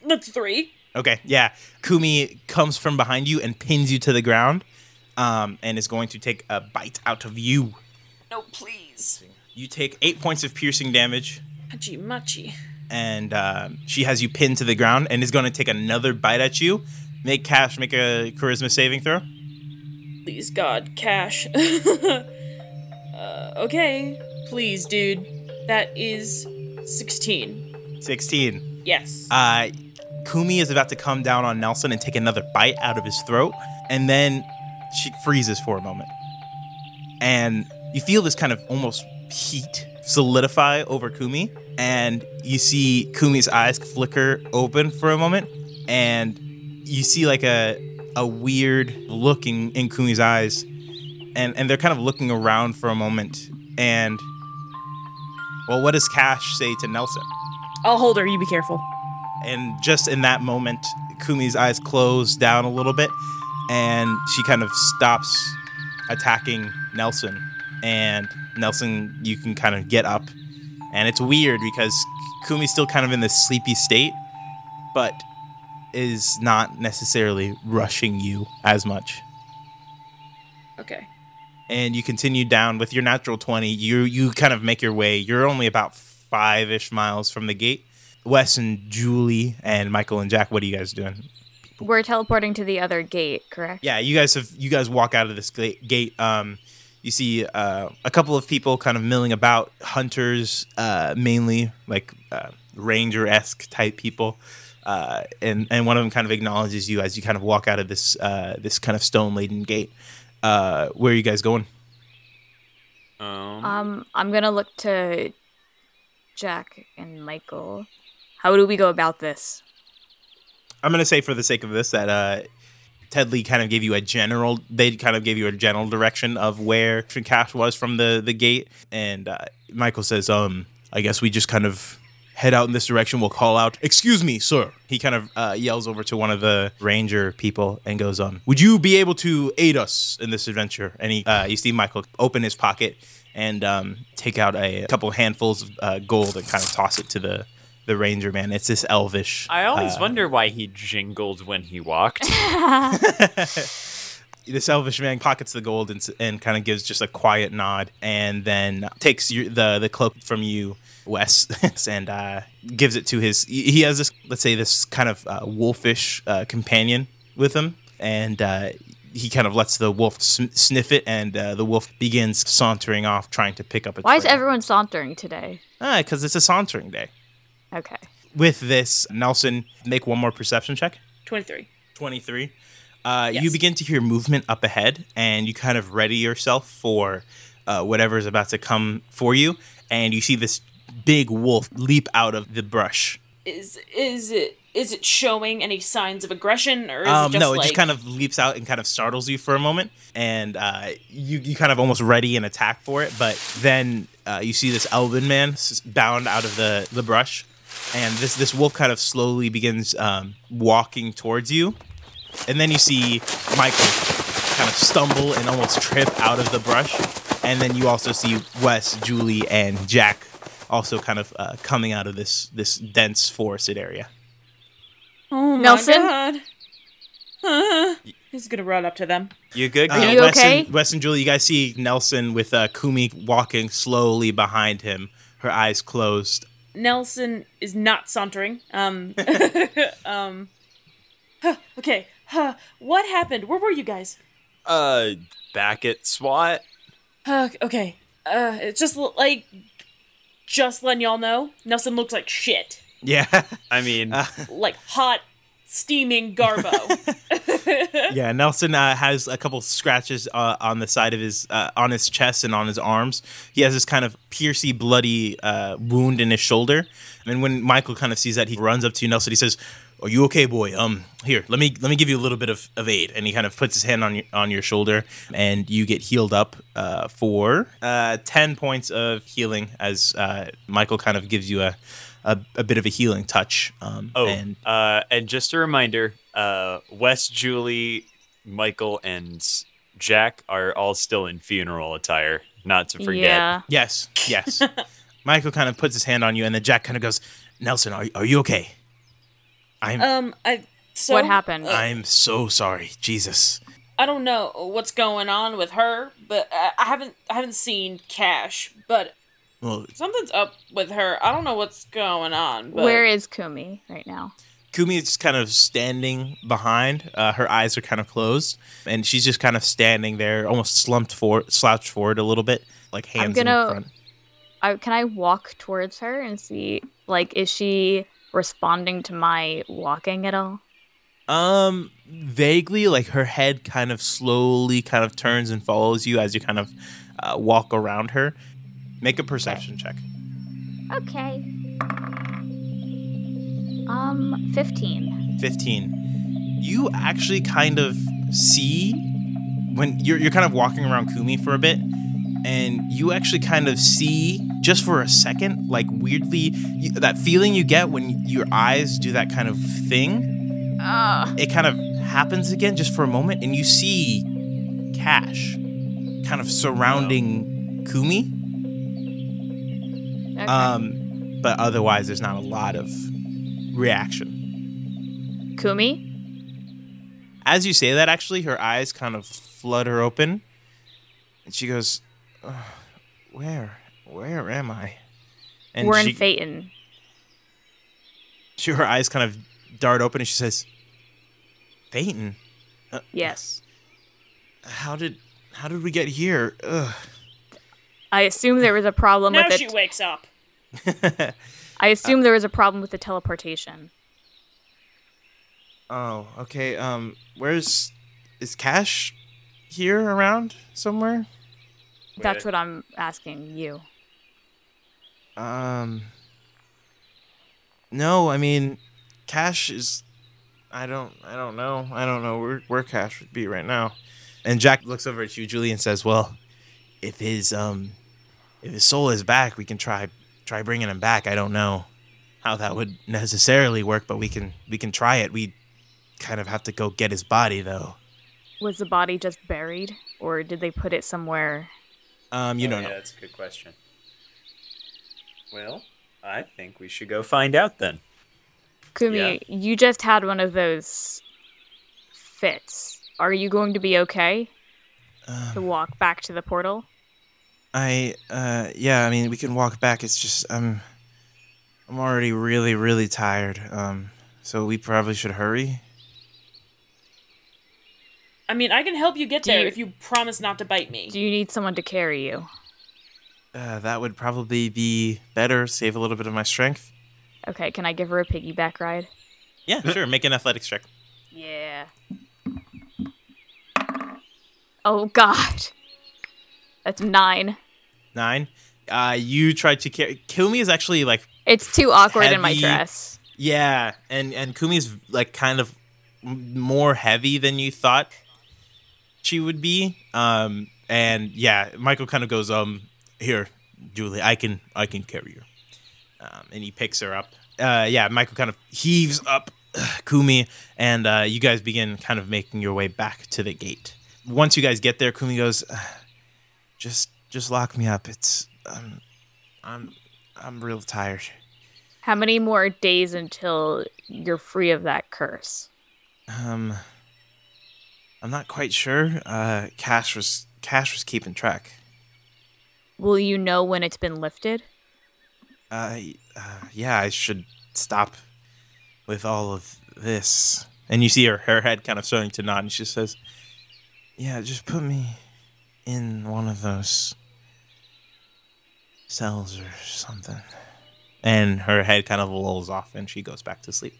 That's three. Okay, yeah. Kumi comes from behind you and pins you to the ground, um, and is going to take a bite out of you. No, please. You take eight points of piercing damage. Hachi machi. and um, she has you pinned to the ground and is going to take another bite at you. Make Cash make a charisma saving throw. Please, God, cash. uh, okay. Please, dude. That is 16. 16. Yes. Uh, Kumi is about to come down on Nelson and take another bite out of his throat, and then she freezes for a moment. And you feel this kind of almost heat solidify over Kumi, and you see Kumi's eyes flicker open for a moment, and you see like a a weird looking in Kumi's eyes, and and they're kind of looking around for a moment, and well, what does Cash say to Nelson? I'll hold her. You be careful. And just in that moment, Kumi's eyes close down a little bit, and she kind of stops attacking Nelson. And Nelson, you can kind of get up. And it's weird because Kumi's still kind of in this sleepy state, but is not necessarily rushing you as much. Okay. And you continue down with your natural 20. You you kind of make your way. You're only about five ish miles from the gate. Wes and Julie and Michael and Jack, what are you guys doing? We're teleporting to the other gate, correct? Yeah, you guys have you guys walk out of this gate. gate um, you see uh, a couple of people kind of milling about, hunters uh, mainly, like uh, ranger esque type people, uh, and and one of them kind of acknowledges you as you kind of walk out of this uh, this kind of stone laden gate. Uh, where are you guys going? Um, Um, I'm gonna look to Jack and Michael. How do we go about this? I'm gonna say for the sake of this that uh, Ted Lee kind of gave you a general. They kind of gave you a general direction of where Cash was from the the gate, and uh, Michael says, "Um, I guess we just kind of head out in this direction. We'll call out, excuse me, sir." He kind of uh, yells over to one of the ranger people and goes, "Um, would you be able to aid us in this adventure?" And he, uh, you see Michael open his pocket and um, take out a couple handfuls of uh, gold and kind of toss it to the the ranger man. It's this elvish. I always uh, wonder why he jingled when he walked. this elvish man pockets the gold and, and kind of gives just a quiet nod and then takes your, the the cloak from you Wes and uh, gives it to his he he has this let's say this kind of uh, wolfish uh, companion with him and uh, he kind of lets the wolf sn- sniff it and uh, the wolf begins sauntering off trying to pick up a Why is everyone sauntering today? ah because it's a sauntering day Okay. with this Nelson make one more perception check 23. 23. Uh, You begin to hear movement up ahead, and you kind of ready yourself for uh, whatever is about to come for you. And you see this big wolf leap out of the brush. Is is it is it showing any signs of aggression or is Um, it just no, like it just kind of leaps out and kind of startles you for a moment, and uh, you you kind of almost ready and attack for it. But then uh, you see this elven man bound out of the the brush, and this this wolf kind of slowly begins um, walking towards you, and then you see Michael kind of stumble and almost trip out of the brush, and then you also see Wes, Julie, and Jack also kind of uh, coming out of this this dense forested area. Oh my Nelson? god. Uh, he's gonna run up to them. You good? Uh, Are you Wes okay? And, Wes and Julie, you guys see Nelson with uh, Kumi walking slowly behind him, her eyes closed. Nelson is not sauntering. Um um huh, okay. Huh, what happened? Where were you guys? Uh, back at SWAT. Uh, okay. Uh it's just like just letting y'all know. Nelson looks like shit. Yeah, I mean, Uh, Like hot steaming garbo. yeah. Nelson uh, has a couple scratches uh, on the side of his, uh, on his chest and on his arms. He has this kind of piercy, bloody uh, wound in his shoulder. And when Michael kind of sees that, he runs up to Nelson. He says, "Are you okay, boy? Um, here, let me let me give you a little bit of, of aid." And he kind of puts his hand on your on your shoulder, and you get healed up uh, for uh, ten points of healing as Michael kind of gives you a. A, a bit of a healing touch. Um, oh, and uh, and just a reminder: uh, Wes, Julie, Michael, and Jack are all still in funeral attire. Not to forget. Yeah. Yes, yes. Michael kind of puts his hand on you, and then Jack kind of goes, "Nelson, are are you okay?" I'm um I so what happened? I'm so sorry, Jesus. I don't know what's going on with her, but I, I haven't I haven't seen Cash, but Well, something's up with her. I don't know what's going on. But Where is Kumi right now? Kumi is just kind of standing behind. Uh, her eyes are kind of closed, and she's just kind of standing there, almost slumped forward, slouched forward a little bit, like hands gonna- in front. I, can I walk towards her and see, like, is she responding to my walking at all? Um, vaguely, like her head kind of slowly kind of turns and follows you as you kind of uh, walk around her. Make a perception check. Okay. Um, 15. 15 you actually kind of see when you're, you're kind of walking around kumi for a bit and you actually kind of see just for a second like weirdly you, that feeling you get when your eyes do that kind of thing Ah. it kind of happens again just for a moment and you see cash kind of surrounding kumi Okay. um but otherwise there's not a lot of reaction Kumi? as you say that, actually, her eyes kind of flutter open, and she goes, "Ugh, "Where, where am I?" And We're she, in Phaeton. she, her eyes kind of dart open, and she says, "Phaeton, Yes. how did, how did we get here?" Ugh. I assume there was a problem now with she wakes up. I assume there was a problem with the teleportation. oh, okay. Um, where's is Cash here around somewhere? That's what I'm asking you. Um, no, I mean, Cash is. I don't. I don't know. I don't know where where Cash would be right now. And Jack looks over at you, Julie, and says, "Well, if his um, if his soul is back, we can try try bringing him back. I don't know how that would necessarily work, but we can we can try it. We kind of have to go get his body, though. Was the body just buried, or did they put it somewhere? Um, you Oh, don't yeah, know. That's a good question. Well, I think we should go find out then. Kumi, Yeah. you just had one of those fits. Are you going to be okay to Um, walk back to the portal? I uh yeah, I mean we can walk back. It's just I'm I'm already really really tired. Um so we probably should hurry. I mean, I can help you get Do there you- if you promise not to bite me. Do you need someone to carry you? Uh, that would probably be better, save a little bit of my strength. Okay, can I give her a piggyback ride? Yeah, sure. Make an athletics check. Yeah. Oh God. That's nine. Nine. Uh, you tried to carry. Kumi is actually like It's too awkward in my Heavy. dress. yeah, and and Kumi's like kind of more heavy than you thought she would be. Um, and yeah, Michael kind of goes, um, here, Julie, I can I can carry her. Um, and he picks her up. Uh, yeah, Michael kind of heaves up Kumi, and uh, you guys begin kind of making your way back to the gate. Once you guys get there, Kumi goes, "Uh, just just lock me up. It's um, I'm I'm real tired. How many more days until you're free of that curse? Um, I'm not quite sure. Uh, Cash was Cash was keeping track. Will you know when it's been lifted? Uh, uh, yeah, I should stop with all of this. And you see her her head kind of starting to nod, and she says, "Yeah, just put me in one of those cells or something." And her head kind of lolls off, and she goes back to sleep.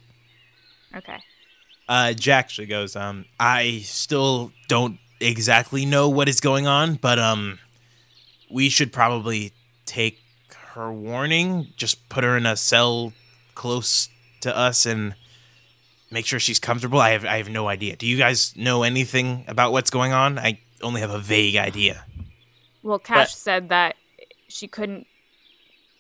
Okay. Uh, Jack actually goes, um, I still don't exactly know what is going on, but um, we should probably take her warning, just put her in a cell close to us and make sure she's comfortable. I have I have no idea. Do you guys know anything about what's going on? I only have a vague idea. Well, Cash But- said that she couldn't.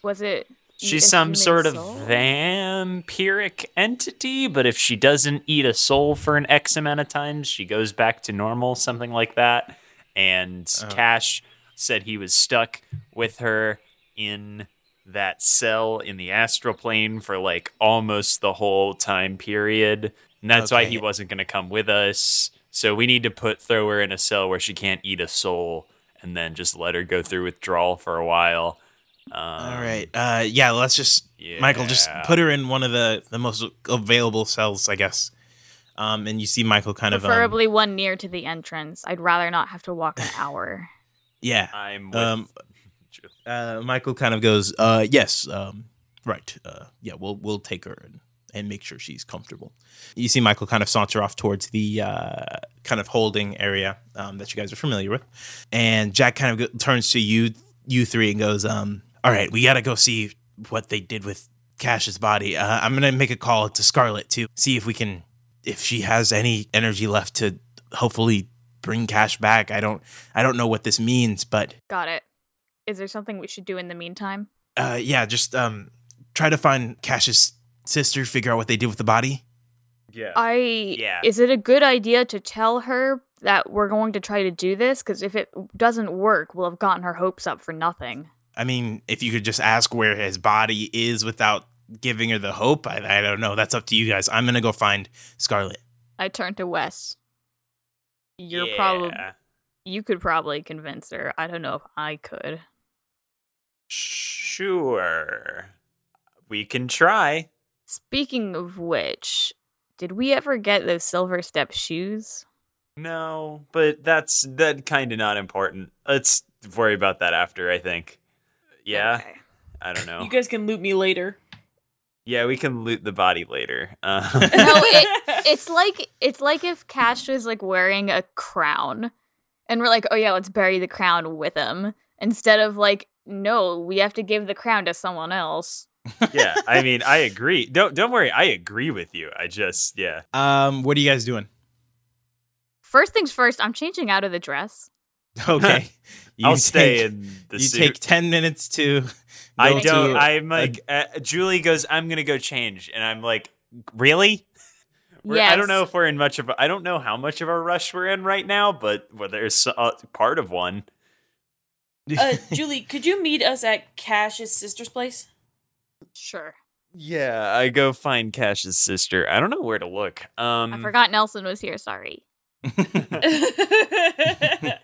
Was it? She's some human sort of vampiric entity, but if she doesn't eat a soul for an X amount of times, she goes back to normal, something like that. And Oh. Cash said he was stuck with her in that cell in the astral plane for like almost the whole time period. And that's why he wasn't going to come with us. So we need to put throw her in a cell where she can't eat a soul and then just let her go through withdrawal for a while. Um, All right. Uh, yeah. Let's just Michael just put her in one of the the most available cells, I guess. Um, and you see Michael kind of um, Preferably one near to the entrance. I'd rather not have to walk an hour. yeah. I'm with Um, uh, Michael kind of goes, uh, yes, um, right, uh, yeah, we'll we'll take her and and make sure she's comfortable. You see Michael kind of saunter off towards the uh, kind of holding area um, that you guys are familiar with, and Jack kind of go- turns to you, you three, and goes, um, "All right, we gotta go see what they did with Cash's body. Uh, I'm gonna make a call to Scarlet to see if we can, if she has any energy left to hopefully bring Cash back. I don't, I don't know what this means, but Got it. Is there something we should do in the meantime? uh, yeah, just um, try to find Cash's sister, figure out what they did with the body. Yeah. I Yeah. Is it a good idea to tell her that we're going to try to do this? Because if it doesn't work, we'll have gotten her hopes up for nothing. I mean, if you could just ask where his body is without giving her the hope, I, I don't know. That's up to you guys. I'm gonna go find Scarlet. I turn to Wes. You're probably you could probably convince her. I don't know if I could. Sure. We can try. Speaking of which, did we ever get those silver step shoes? No, but that's that kind of not important. Let's worry about that after, I think. Yeah, Okay. I don't know. You guys can loot me later. yeah, we can loot the body later. Uh, No, it, it's like it's like if Cash was like wearing a crown, and we're like, oh yeah, let's bury the crown with him instead of like, no, we have to give the crown to someone else. yeah, I mean, I agree. Don't don't worry, I agree with you. I just yeah. Um, what are you guys doing? First things first, I'm changing out of the dress. Okay, You I'll stay in the You suit. take ten minutes to. I don't. to- I'm like uh, Julie goes. I'm gonna go change, and I'm like, really? We're- I don't know if we're in much of. A, I don't know how much of a rush we're in right now, but well, there's uh, part of one. Uh, Julie, could you meet us at Cash's sister's place? Sure. Yeah, I go find Cash's sister. I don't know where to look. Um, I forgot Nelson was here. Sorry.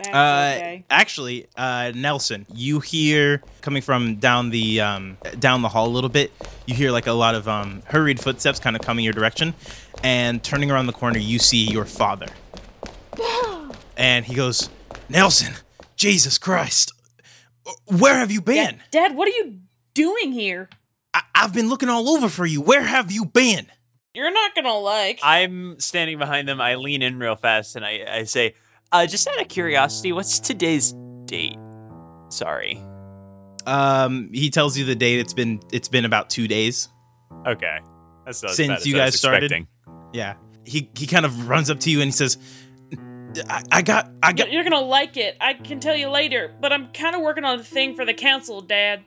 Uh, okay. actually, uh, Nelson, you hear coming from down the um, down the hall a little bit. You hear like a lot of um, hurried footsteps kind of coming your direction, and turning around the corner, you see your father. and he goes, "Nelson, Jesus Christ, where have you been? Dad, Dad, what are you doing here? I- I've been looking all over for you. Where have you been?" You're not gonna like. I'm standing behind them. I lean in real fast and I, I say, uh, just out of curiosity, what's today's date? Sorry. Um, he tells you the date. It's been it's been about two days. Okay. That's not Since bad you guys started? expecting. Yeah. He he kind of runs up to you and he says, "I, I got I got." You're gonna like it. I can tell you later, but I'm kind of working on a thing for the council, Dad.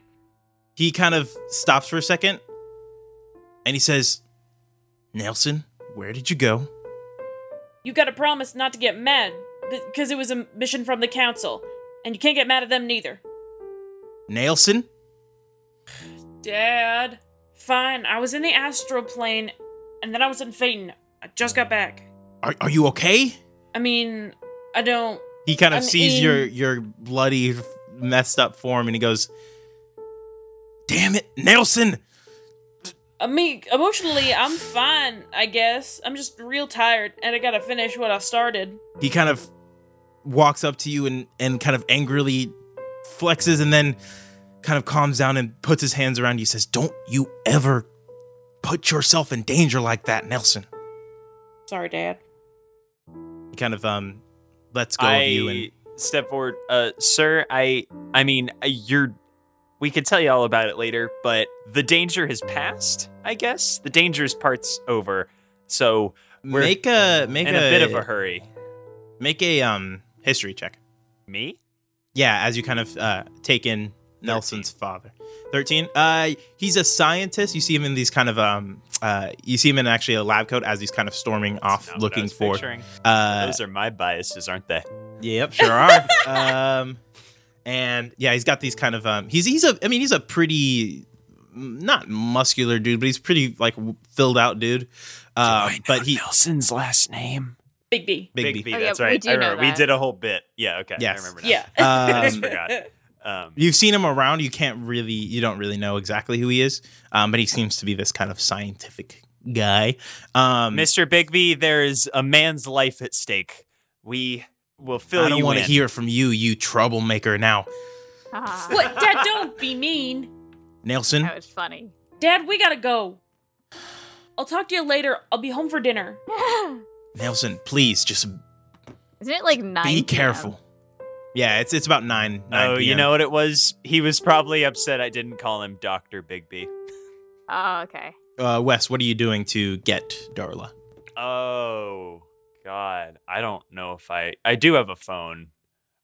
He kind of stops for a second, and he says, "Nelson, where did you go?" You gotta promise not to get mad, because it was a mission from the council, and you can't get mad at them neither. Nelson, Dad. Fine, I was in the astral plane, and then I was in Phaeton. I just got back. are are you okay? I mean, I don't. He kind of I'm sees in- your your bloody, messed up form, and he goes, "Damn it, Nelson!" I mean, emotionally, I'm fine, I guess. I'm just real tired, and I gotta finish what I started. He kind of walks up to you and and kind of angrily flexes, and then kind of calms down and puts his hands around you. Says, "Don't you ever put yourself in danger like that, Nelson." Sorry, Dad. He kind of um lets go I of you and step forward. Uh, sir, I, I mean, uh, you're. We could tell you all about it later, but the danger has passed. I guess the dangerous part's over. So we're make a make in a, bit of a hurry. make a um history check. Me? Yeah, as you kind of uh, take in Nelson's father. 13. Uh, he's a scientist. You see him in these kind of um, uh, you see him in actually a lab coat as he's kind of storming off, what I looking for. picturing. Uh, Those are my biases, aren't they? yep, sure are. um, and yeah, he's got these kind of um, he's he's a I mean he's a pretty not muscular dude, but he's pretty like filled out dude. Uh, but he Nelson's last name. Big B. big, Big B. B. Oh, yeah, that's we right. do I know remember. We did a whole bit. Yeah. Okay. Yes. I remember now. Yeah. I Um, just forgot. Um, You've seen him around. You can't really, you don't really know exactly who he is, um, but he seems to be this kind of scientific guy. Um, Mr. Bigby, there is a man's life at stake. We will fill I don't want to hear from you, you troublemaker. Now, Ah, what? Dad, don't be mean. Nelson, that was funny. Dad, we gotta go. I'll talk to you later. I'll be home for dinner. Nelson, please just Isn't it like nine? be PM? careful. Yeah, it's it's about nine. 9 Oh, you PM. know what it was? He was probably upset I didn't call him Doctor Bigby. Oh, okay. Uh, Wes, what are you doing to get Darla? Oh God, I don't know if I. I do have a phone.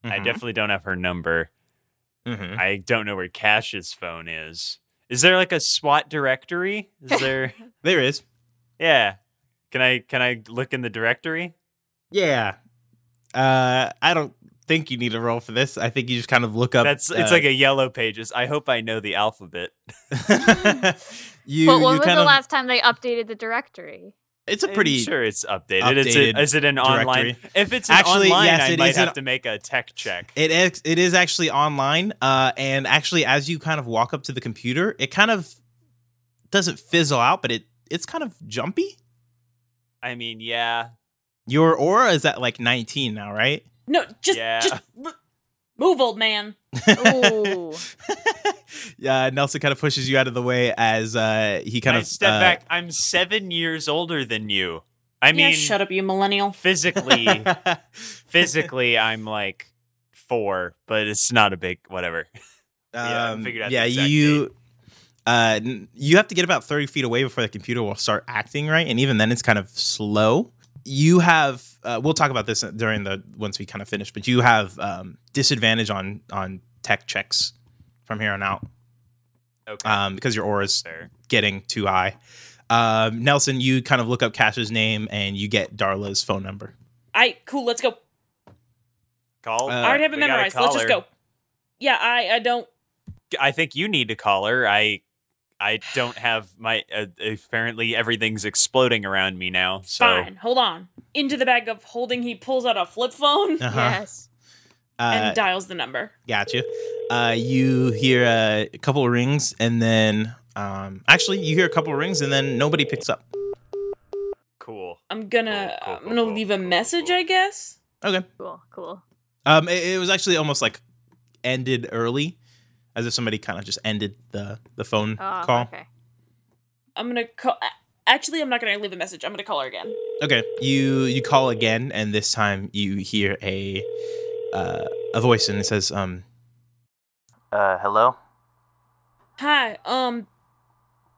I Mhm. definitely don't have her number. Mhm. I don't know where Cash's phone is. Is there like a SWAT directory? Is there? There is. yeah. Can I can I look in the directory? Yeah. Uh, I don't think you need a roll for this. I think you just kind of look up. That's it's uh, like a yellow pages. I hope I know the alphabet. you. but when you was kind the of. last time they updated the directory? It's a I'm pretty. sure it's updated. It's updated a, is it an online? If it's an Actually, online, yes, I it might is an- have to make a tech check. It is. It is actually online. Uh, and actually, as you kind of walk up to the computer, it kind of doesn't fizzle out, but it it's kind of jumpy. I mean, yeah. Your aura is at like 19 now, right? No, just Yeah. just m- move, old man. Ooh. yeah, Nelson kind of pushes you out of the way as uh, he kind I of step uh, back. I'm seven years older than you. I yeah, mean, shut up, you millennial. physically, physically, I'm like four, but it's not a big whatever. Yeah, Um, figured out yeah, exact you uh, you have to get about 30 feet away before the computer will start acting right, and even then it's kind of slow. You have uh, we'll talk about this during the once we kind of finish, but you have um, disadvantage on on tech checks from here on out Okay, um, because your aura's fair. getting too high. Um, Nelson, you kind of look up Cash's name and you get Darla's phone number. I cool. Let's go. Call. Uh, I already have it memorized. Let's just go. Yeah, I I don't. I think you need to call her. I I don't have my uh, apparently everything's exploding around me now. So Fine. Hold on. Into the bag of holding, he pulls out a flip phone Uh-huh. Yes. Uh, and dials the number. Gotcha. Uh, you hear uh, a couple of rings, and then um, actually, you hear a couple of rings, and then nobody picks up. cool. I'm gonna Cool, cool, I'm gonna cool, leave a cool, message, cool. I guess. Okay. Cool. Cool. Um, it, it was actually almost like ended early, as if somebody kind of just ended the the phone Oh, call. okay. I'm gonna call. Actually, I'm not gonna leave a message. I'm gonna call her again. Okay. You you call again, and this time you hear a uh, a voice, and it says, um, Uh, hello? Hi. Um,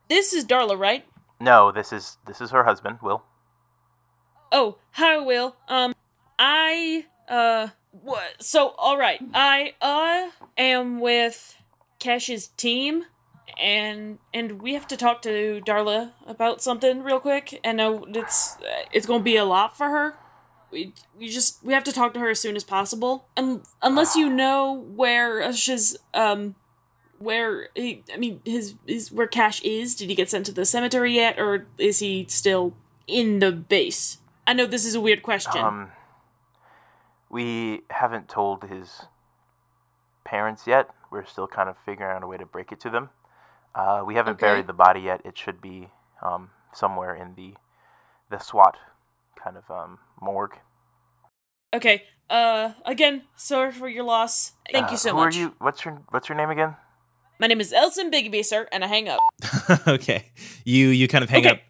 this is Darla, right? No, this is this is her husband, Will. Oh, hi, Will. Um, I uh, what? So, all right, I uh am with Cash's team, and and we have to talk to Darla about something real quick. And it's it's gonna be a lot for her. We we just we have to talk to her as soon as possible. And unless you know where she's um where he, I mean his is where Cash is. Did he get sent to the cemetery yet, or is he still in the base? I know this is a weird question. Um, we haven't told his parents yet. We're still kind of figuring out a way to break it to them. Uh, we haven't Okay. buried the body yet. It should be um, somewhere in the the SWAT kind of um, morgue. okay. Uh, again, sorry for your loss. Thank Uh, you so who much. are you? What's your What's your name again? My name is Nelson Bigby, sir, and I hang up. okay. You you kind of hang Okay. up,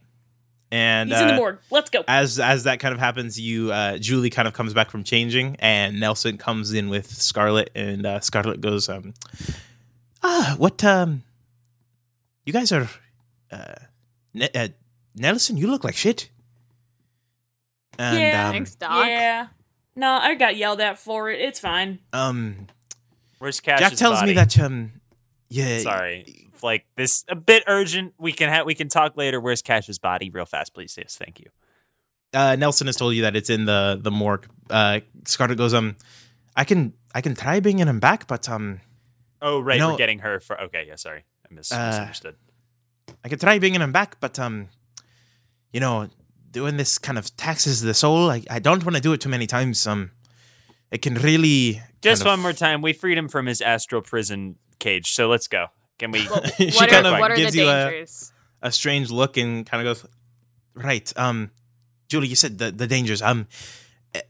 and He's in the uh, morgue. Let's go. as as that kind of happens, you uh, Julie kind of comes back from changing, and Nelson comes in with Scarlet, and uh, Scarlet goes, um, "Ah, what? Um, you guys are, uh, Ne- uh, Nelson. You look like shit." And Yeah. um, Thanks, Doc. Yeah. No, I got yelled at for it. It's fine. um, Where's Cash's Jack tells body? me that um, yeah, Sorry, like this a bit urgent. We can ha- we can talk later. Where's Cash's body? Real fast, please. Yes, thank you. uh, Nelson has told you that it's in the the morgue. Uh, Scarlet goes, um, I can I can try bringing him back, but um, Oh right, know- we're getting her for. Okay, yeah, sorry, I mis- Uh, misunderstood. I could try bringing him back, but um, you know, doing this kind of taxes the soul. I, I don't want to do it too many times. Um, it can really Just one of- more time. We freed him from his astral prison cage. So let's go. Can we? she What kind are, of what gives you a, a strange look and kind of goes, right. Um, Julie, you said the the dangers. Um, a-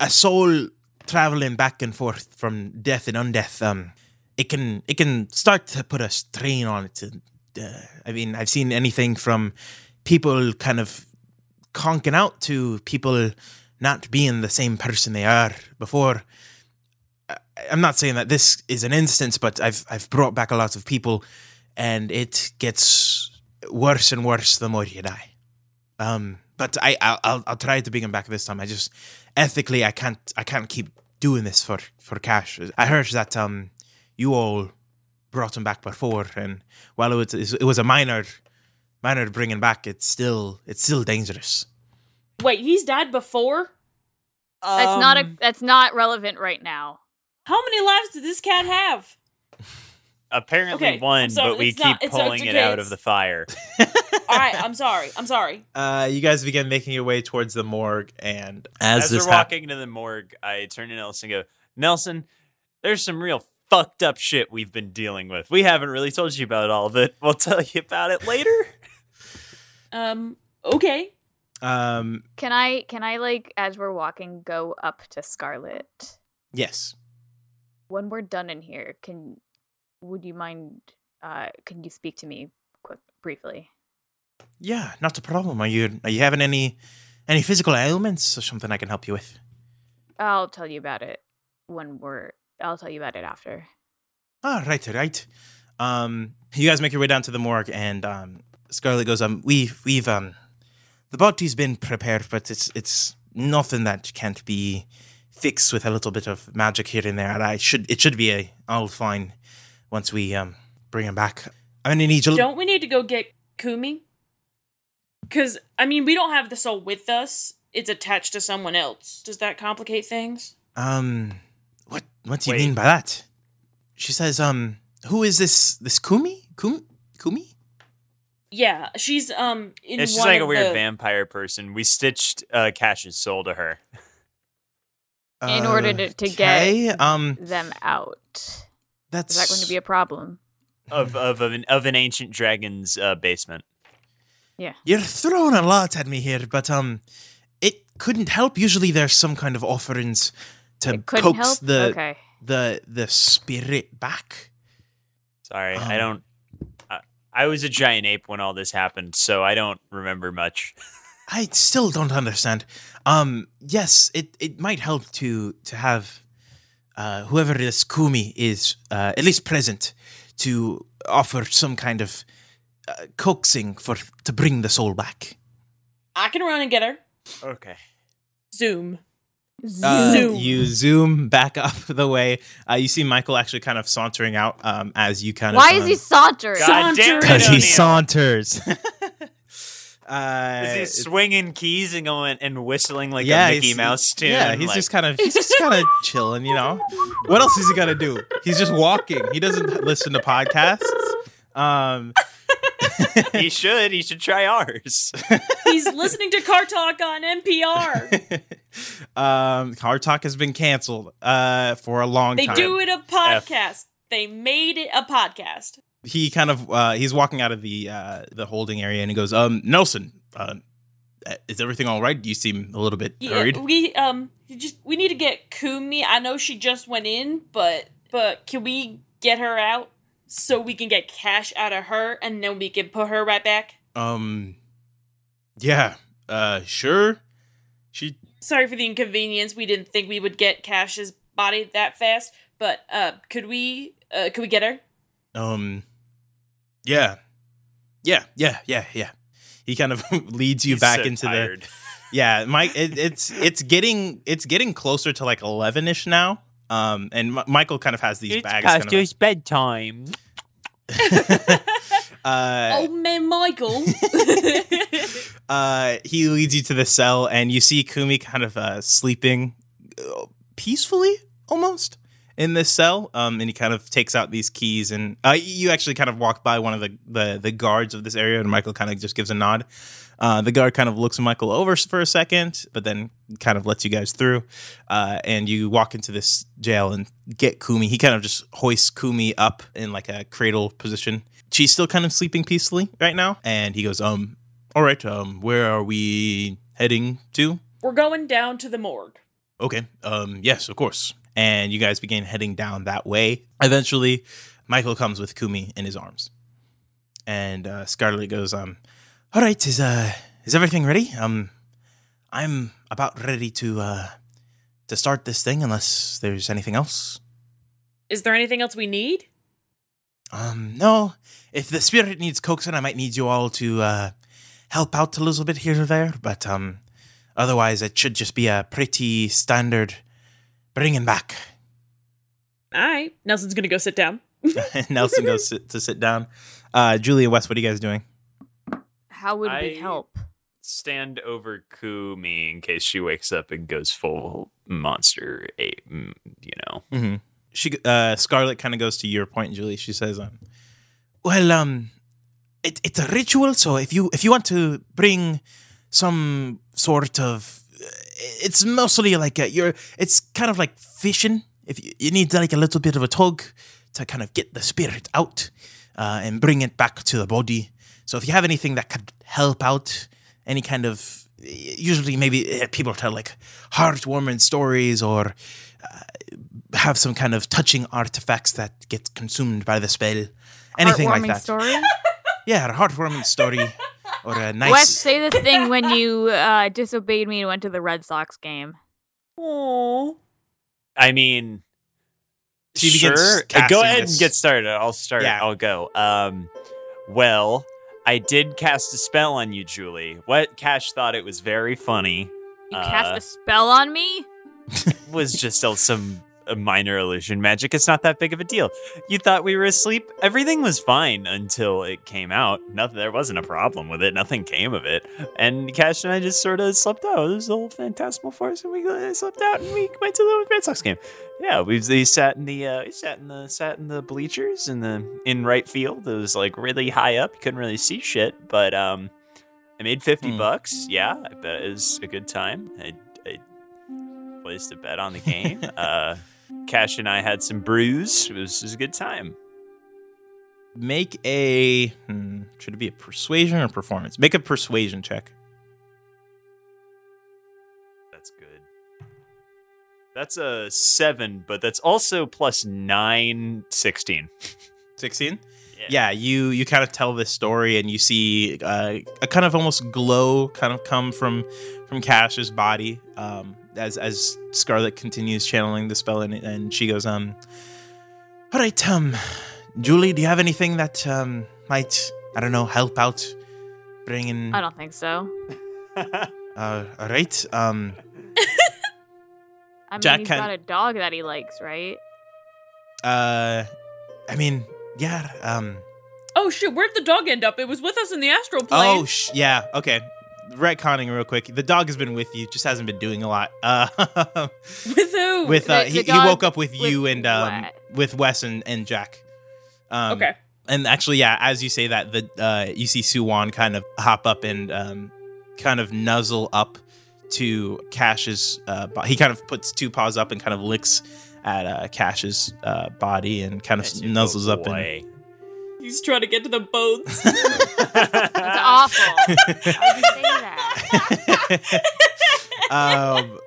a soul traveling back and forth from death and undeath. Um, it can it can start to put a strain on it. And, uh, I mean, I've seen anything from people kind of conking out to people not being the same person they are before. I- I'm not saying that this is an instance, but I've I've brought back a lot of people, and it gets worse and worse the more you die. Um, but I I'll, I'll I'll try to bring him back this time. I just ethically I can't I can't keep doing this for for cash. I heard that um you all brought him back before, and while it was it was a minor minor bringing back, it's still it's still dangerous. Wait, he's died before? That's not a Um, that's not relevant right now. How many lives did this cat have? apparently Okay, one, sorry, but we keep not- it's not pulling it out of the fire. All right, I'm sorry. I'm sorry. Uh, you guys begin making your way towards the morgue, and as, As this we're happens, walking to the morgue, I turn to Nelson and go, Nelson, there's some real fucked up shit we've been dealing with. We haven't really told you about all of it. We'll tell you about it later. Um, okay. um, Can I can I like as we're walking go up to Scarlet? yes, When we're done in here, can would you mind uh can you speak to me quick briefly? yeah, not a problem. Are you are you having any any physical ailments or something I can help you with? I'll tell you about it when we're I'll tell you about it after. Ah, right, right. Um, you guys make your way down to the morgue, and um, Scarlet goes, um, we've we've um, the body's been prepared, but it's it's nothing that can't be fixed with a little bit of magic here and there. And I should it should be a all fine once we um bring him back. I'm gonna need you. Don't we need to go get Kumi? Because, I mean, we don't have the soul with us. It's attached to someone else. Does that complicate things? Um, what what do you Wait. mean by that? She says, um, who is this this Kumi? Kumi? Kumi? Yeah, she's, um, in it's just one like a weird the- vampire person. We stitched uh, Cash's soul to her. In order to- to get- um, Them out. that's Is that going to be a problem? Of, of, of, an, of an ancient dragon's uh, basement. Yeah, you're throwing a lot at me here, but um, it couldn't help. Usually, there's some kind of offerings to coax help. the okay. the the spirit back. Sorry, I Um. don't. I, I was a giant ape when all this happened, so I don't remember much. I still don't understand. Um, yes, it it might help to to have uh, whoever this Kumi is uh, at least present to offer some kind of uh, coaxing for to bring the soul back. I can run and get her. Okay. Zoom. Uh, Zoom. You zoom back up the way. Uh, you see Michael actually kind of sauntering out um, as you kind Why of. Why is he sauntering? God damn it, Because he O'Neill. saunters. uh, Is he swinging keys and going and whistling like yeah, a Mickey Mouse tune? Yeah, he's Like, just kind of he's just kind of chilling, you know. What else is he gonna do? He's just walking. He doesn't listen to podcasts. Um, he should. He should try ours. He's listening to Car Talk on NPR. um, Car Talk has been canceled uh, for a long They time. They do it a podcast. They made it a podcast. He kind of uh, he's walking out of the uh, the holding area and he goes, "Um, Nelson, uh, is everything all right? You seem a little bit Yeah, hurried." we um just we need to get Kumi. I know she just went in, but but can we get her out so we can get cash out of her and then we can put her right back? Um, yeah, uh, sure. She Sorry for the inconvenience. We didn't think we would get Cash's body that fast, but uh could we uh could we get her? Um. Yeah. Yeah. Yeah. Yeah. Yeah. He kind of leads you He's back so into tired. the. Yeah, Mike. It, it's it's getting it's getting closer to like eleven ish now. Um, and M- Michael kind of has these bags. Kind of, bedtime. uh, oh man, Michael. uh, he leads you to the cell, and you see Kumi kind of uh, sleeping uh, peacefully, almost in this cell. Um, and he kind of takes out these keys, and uh, you actually kind of walk by one of the the, the guards of this area, and Michael kind of just gives a nod. Uh, the guard kind of looks Michael over for a second, but then kind of lets you guys through. Uh, and you walk into this jail and get Kumi. He kind of just hoists Kumi up in like a cradle position. She's still kind of sleeping peacefully right now. And he goes, um, all right, um, where are we heading to? We're going down to the morgue. Okay, um, yes, of course. And you guys begin heading down that way. Eventually, Michael comes with Kumi in his arms. And uh, Scarlet goes, um, All right, is uh is everything ready? Um I'm about ready to uh to start this thing unless there's anything else. Is there anything else we need? Um no, if the spirit needs coaxing, I might need you all to uh help out a little bit here or there, but um otherwise it should just be a pretty standard bringing back. All right. Nelson's gonna go sit down. Nelson goes sit, to sit down. Uh Julia West, what are you guys doing? How would I- we help? Stand over Kumi in case she wakes up and goes full monster ape, mm, you know. Mm-hmm. She, uh, Scarlet, kind of goes to your point, Julie. She says, um, "Well, um, it, it's a ritual. So if you if you want to bring some sort of, it's mostly like a, you're. It's kind of like fishing. If you, you need like a little bit of a tug to kind of get the spirit out uh, and bring it back to the body. So if you have anything that could help out, any kind of usually maybe uh, people tell like heartwarming stories or uh, have some kind of touching artifacts that get consumed by the spell. Anything like Heartwarming that. Story. Yeah, a heartwarming story or a nice. Wes, say the thing when you uh, disobeyed me and went to the Red Sox game. Oh. I mean, She sure. Go ahead this- and get started. I'll start. Yeah. I'll go. Um, well, I did cast a spell on you, Julie. What Cash thought it was very funny. You Uh, cast a spell on me. was just a, some a minor illusion magic. It's not that big of a deal. You thought we were asleep. Everything was fine until it came out. Nothing. There wasn't a problem with it. Nothing came of it. And Cash and I just sort of slept out. It was a whole phantasmal force, and we uh, slept out, and we went to the Red Sox game. Yeah, we we sat in the uh, we sat in the sat in the bleachers in the in right field. It was like really high up. You couldn't really see shit, but um, I made fifty Hmm. bucks. Yeah, I bet it was a good time. I, I placed a bet on the game. uh, Cash and I had some brews. It was, it was a good time. Make a. Hmm, should it be a persuasion or performance? Make a persuasion check. That's good. That's a seven, but that's also plus nine, 16. 16 yeah you you kind of tell this story and you see uh, a kind of almost glow kind of come from from cash's body um as as scarlet continues channeling the spell and, and she goes um all right um julie do you have anything that um might i don't know help out bringing I don't think so. uh all right um I mean, Jack he's can- got a dog that he likes, right? uh i mean yeah um Oh shit, where'd the dog end up? It was with us in the astral plane. Oh, sh- yeah. Okay. Retconning real quick. The dog has been with you, just hasn't been doing a lot. Uh, with who? with uh, The- he, the he dog woke up with, with you and um, with Wes and, and Jack. Um, okay. And actually, yeah, as you say that, the uh, you see Suwan kind of hop up and um, kind of nuzzle up to Cash's. Uh, bo- he kind of puts two paws up and kind of licks at uh, Cash's uh, body and kind of And nuzzles go up and away. He's trying to get to the boats. It's awful. Why'd you say that? um,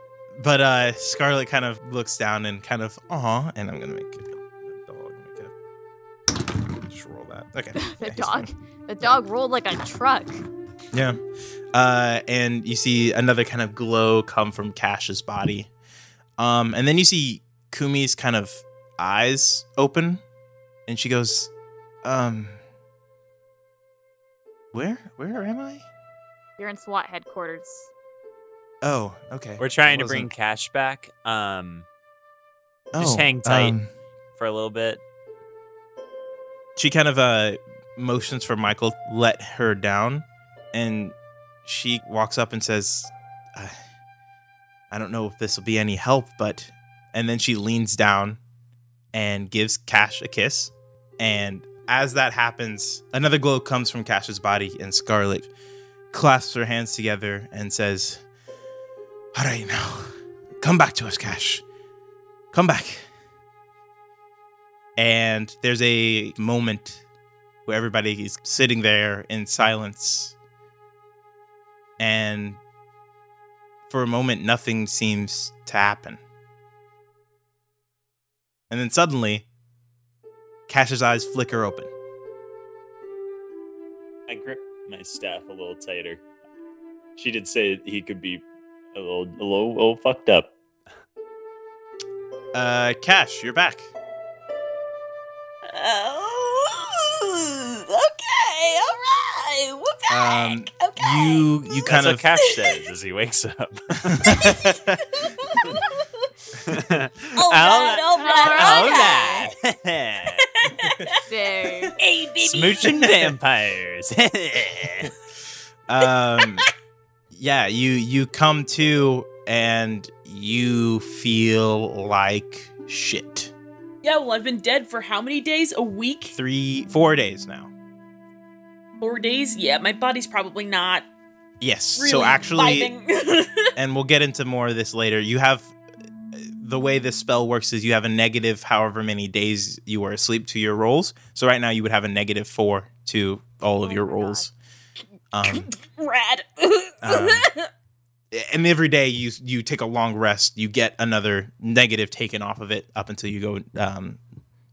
but uh, Scarlet kind of looks down and kind of, aw, and I'm gonna make it a dog. Make a, just roll that. Okay. The Yeah, dog. fine. The dog rolled like a truck. Yeah. Uh, and you see another kind of glow come from Cash's body. Um, and then you see Kumi's kind of eyes open, and she goes, um, where, where am I? You're in SWAT headquarters. Oh, okay. We're trying to bring Cash back um, just Oh, hang tight. um, for a little bit. she kind of uh motions for Michael let her down and she walks up and says I, I don't know if this will be any help but and then she leans down and gives Cash a kiss and as that happens another glow comes from Cash's body and Scarlet clasps her hands together and says all right now come back to us Cash. Come back. And there's a moment where everybody is sitting there in silence. And for a moment nothing seems to happen. And then suddenly cash's eyes flicker open I grip my staff a little tighter. She did say he could be a little, a little, a little fucked up. Uh, Cash, you're back. Oh, okay, all right. We're back. Um, okay. You you kind That's of what Cash says as he wakes up. all right, all right, all right. There. Hey, baby. Smooching vampires. um yeah you you come to and you feel like shit Yeah, well, I've been dead for how many days? A week? three four days now Four days? Yeah, my body's probably not yes really so actually and we'll get into more of this later you have the way this spell works is you have a negative however many days you were asleep to your rolls so right now you would have a negative four to all of Oh your rolls um Rad. Um, and every day you you take a long rest, you get another negative taken off of it up until you go um,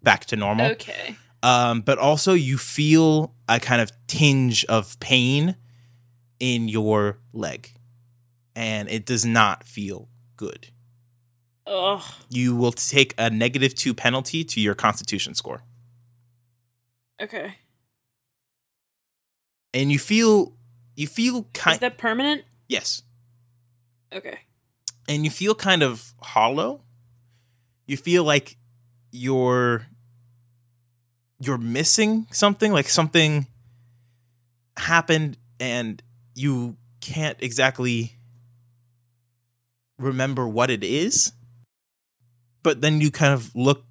back to normal. okay. Um, but also you feel a kind of tinge of pain in your leg, and it does not feel good. Ugh. You will take a negative two penalty to your Constitution score, Okay. and you feel you feel kind Is that permanent? yes, Okay. and you feel kind of hollow. You feel like you're you're missing something, like something happened and you can't exactly remember what it is. But then you kind of look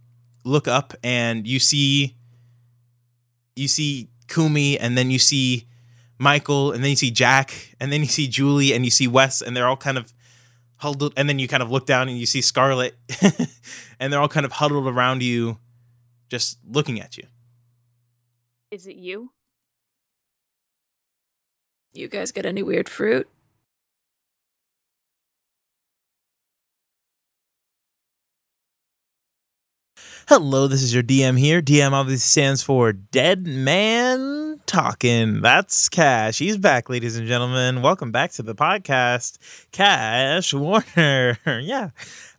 look up and you see you see Kumi and then you see Michael and then you see Jack and then you see Julie and you see Wes and they're all kind of huddled and then you kind of look down and you see Scarlet and they're all kind of huddled around you just looking at you. Is it you? You guys got any weird fruit? Hello, this is your DM here. DM obviously stands for Dead Man Talking. That's Cash. He's back, ladies and gentlemen. Welcome back to the podcast, Cash Warner. yeah.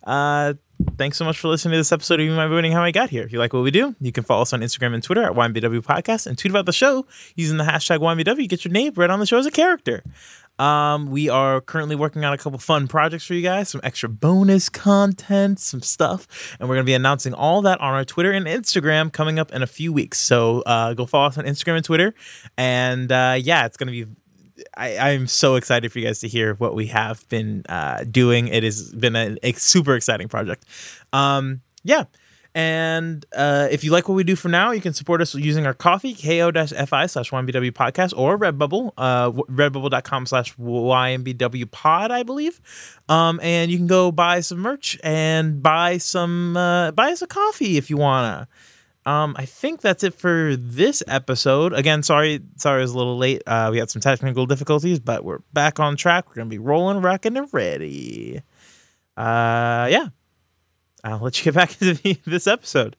Uh, thanks so much for listening to this episode of You Might Be Wondering How I Got Here. If you like what we do, you can follow us on Instagram and Twitter at YMBW Podcast and tweet about the show using the hashtag YMBW. Get your name read on the show as a character. Um, we are currently working on a couple fun projects for you guys, some extra bonus content, some stuff, and we're gonna be announcing all that on our Twitter and Instagram coming up in a few weeks. So uh, go follow us on Instagram and Twitter, and uh, yeah, it's gonna be. I, I'm so excited for you guys to hear what we have been uh, doing. It has been a, a super exciting project. Um, yeah. And uh, if you like what we do for now, you can support us using our coffee, ko-fi slash YMBW podcast or Redbubble, uh, redbubble.com slash YMBW pod, I believe. Um, and you can go buy some merch and buy some, uh, buy us a coffee if you want to. Um, I think that's it for this episode. Again, sorry, sorry it was a little late. Uh, we had some technical difficulties, but we're back on track. We're gonna be rolling, rocking, and ready. Uh, yeah. I'll let you get back into the, this episode.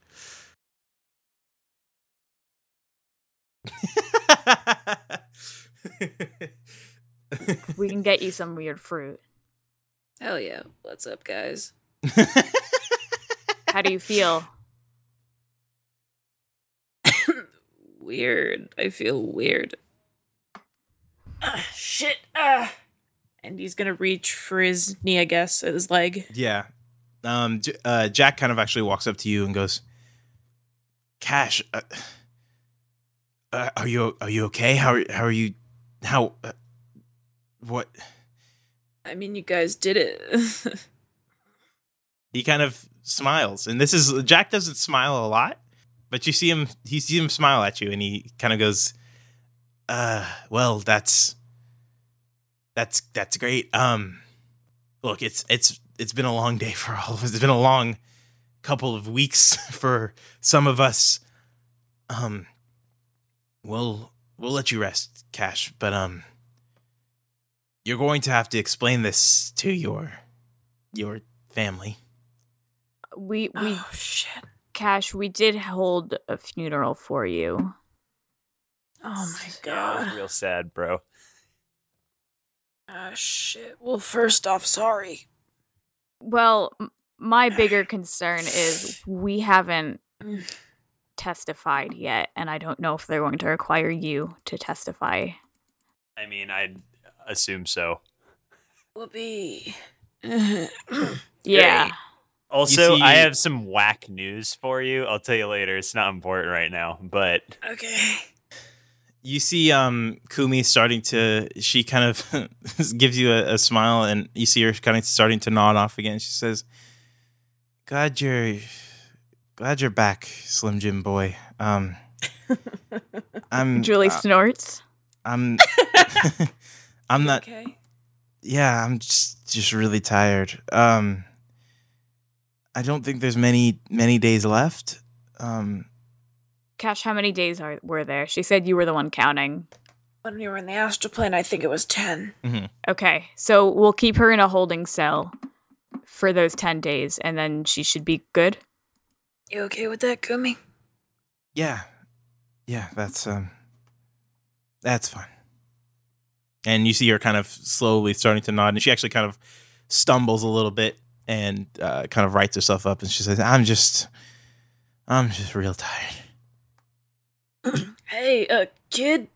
We can get you some weird fruit. Hell yeah. What's up, guys? How do you feel? Weird. I feel weird. Ah, shit. Ah. And he's gonna reach for his knee, I guess, at his leg. yeah. Um, uh, Jack kind of actually walks up to you and goes, "Cash, uh, uh, are you are you okay? How are, how are you? How? Uh, what?" I mean, you guys did it. he kind of smiles and this is jack doesn't smile a lot but you see him He sees him smile at you and he kind of goes uh well that's that's that's great um look it's it's it's been a long day for all of us it's been a long couple of weeks for some of us um we'll we'll let you rest cash but um you're going to have to explain this to your your family We we oh, shit. Cash, we did hold a funeral for you. Oh my Yeah, god. real sad, bro. Ah, shit. Well, first off, sorry. Well, my bigger concern is we haven't testified yet, and I don't know if they're going to require you to testify. I mean, I'd assume so. Whoopee. Yeah. Also, see- I have some whack news for you. I'll tell you later. It's not important right now, but okay. You see um Kumi starting to she kind of gives you a, a smile and you see her kind of starting to nod off again. She says, Glad you're glad you're back, Slim Jim boy. Um I'm Julie uh, snorts. I'm I'm not Okay. yeah, I'm just just really tired. Um I don't think there's many many days left. Um Cash, how many days are were there? She said you were the one counting. When we were in the astral plane, I think it was 10. Okay, so we'll keep her in a holding cell for those 10 days, and then she should be good. You okay with that, Kumi? Yeah. Yeah, that's um that's fine. And you see her kind of slowly starting to nod and she actually kind of stumbles a little bit and uh, kind of writes herself up and she says, I'm just I'm just real tired. Hey, uh, kid.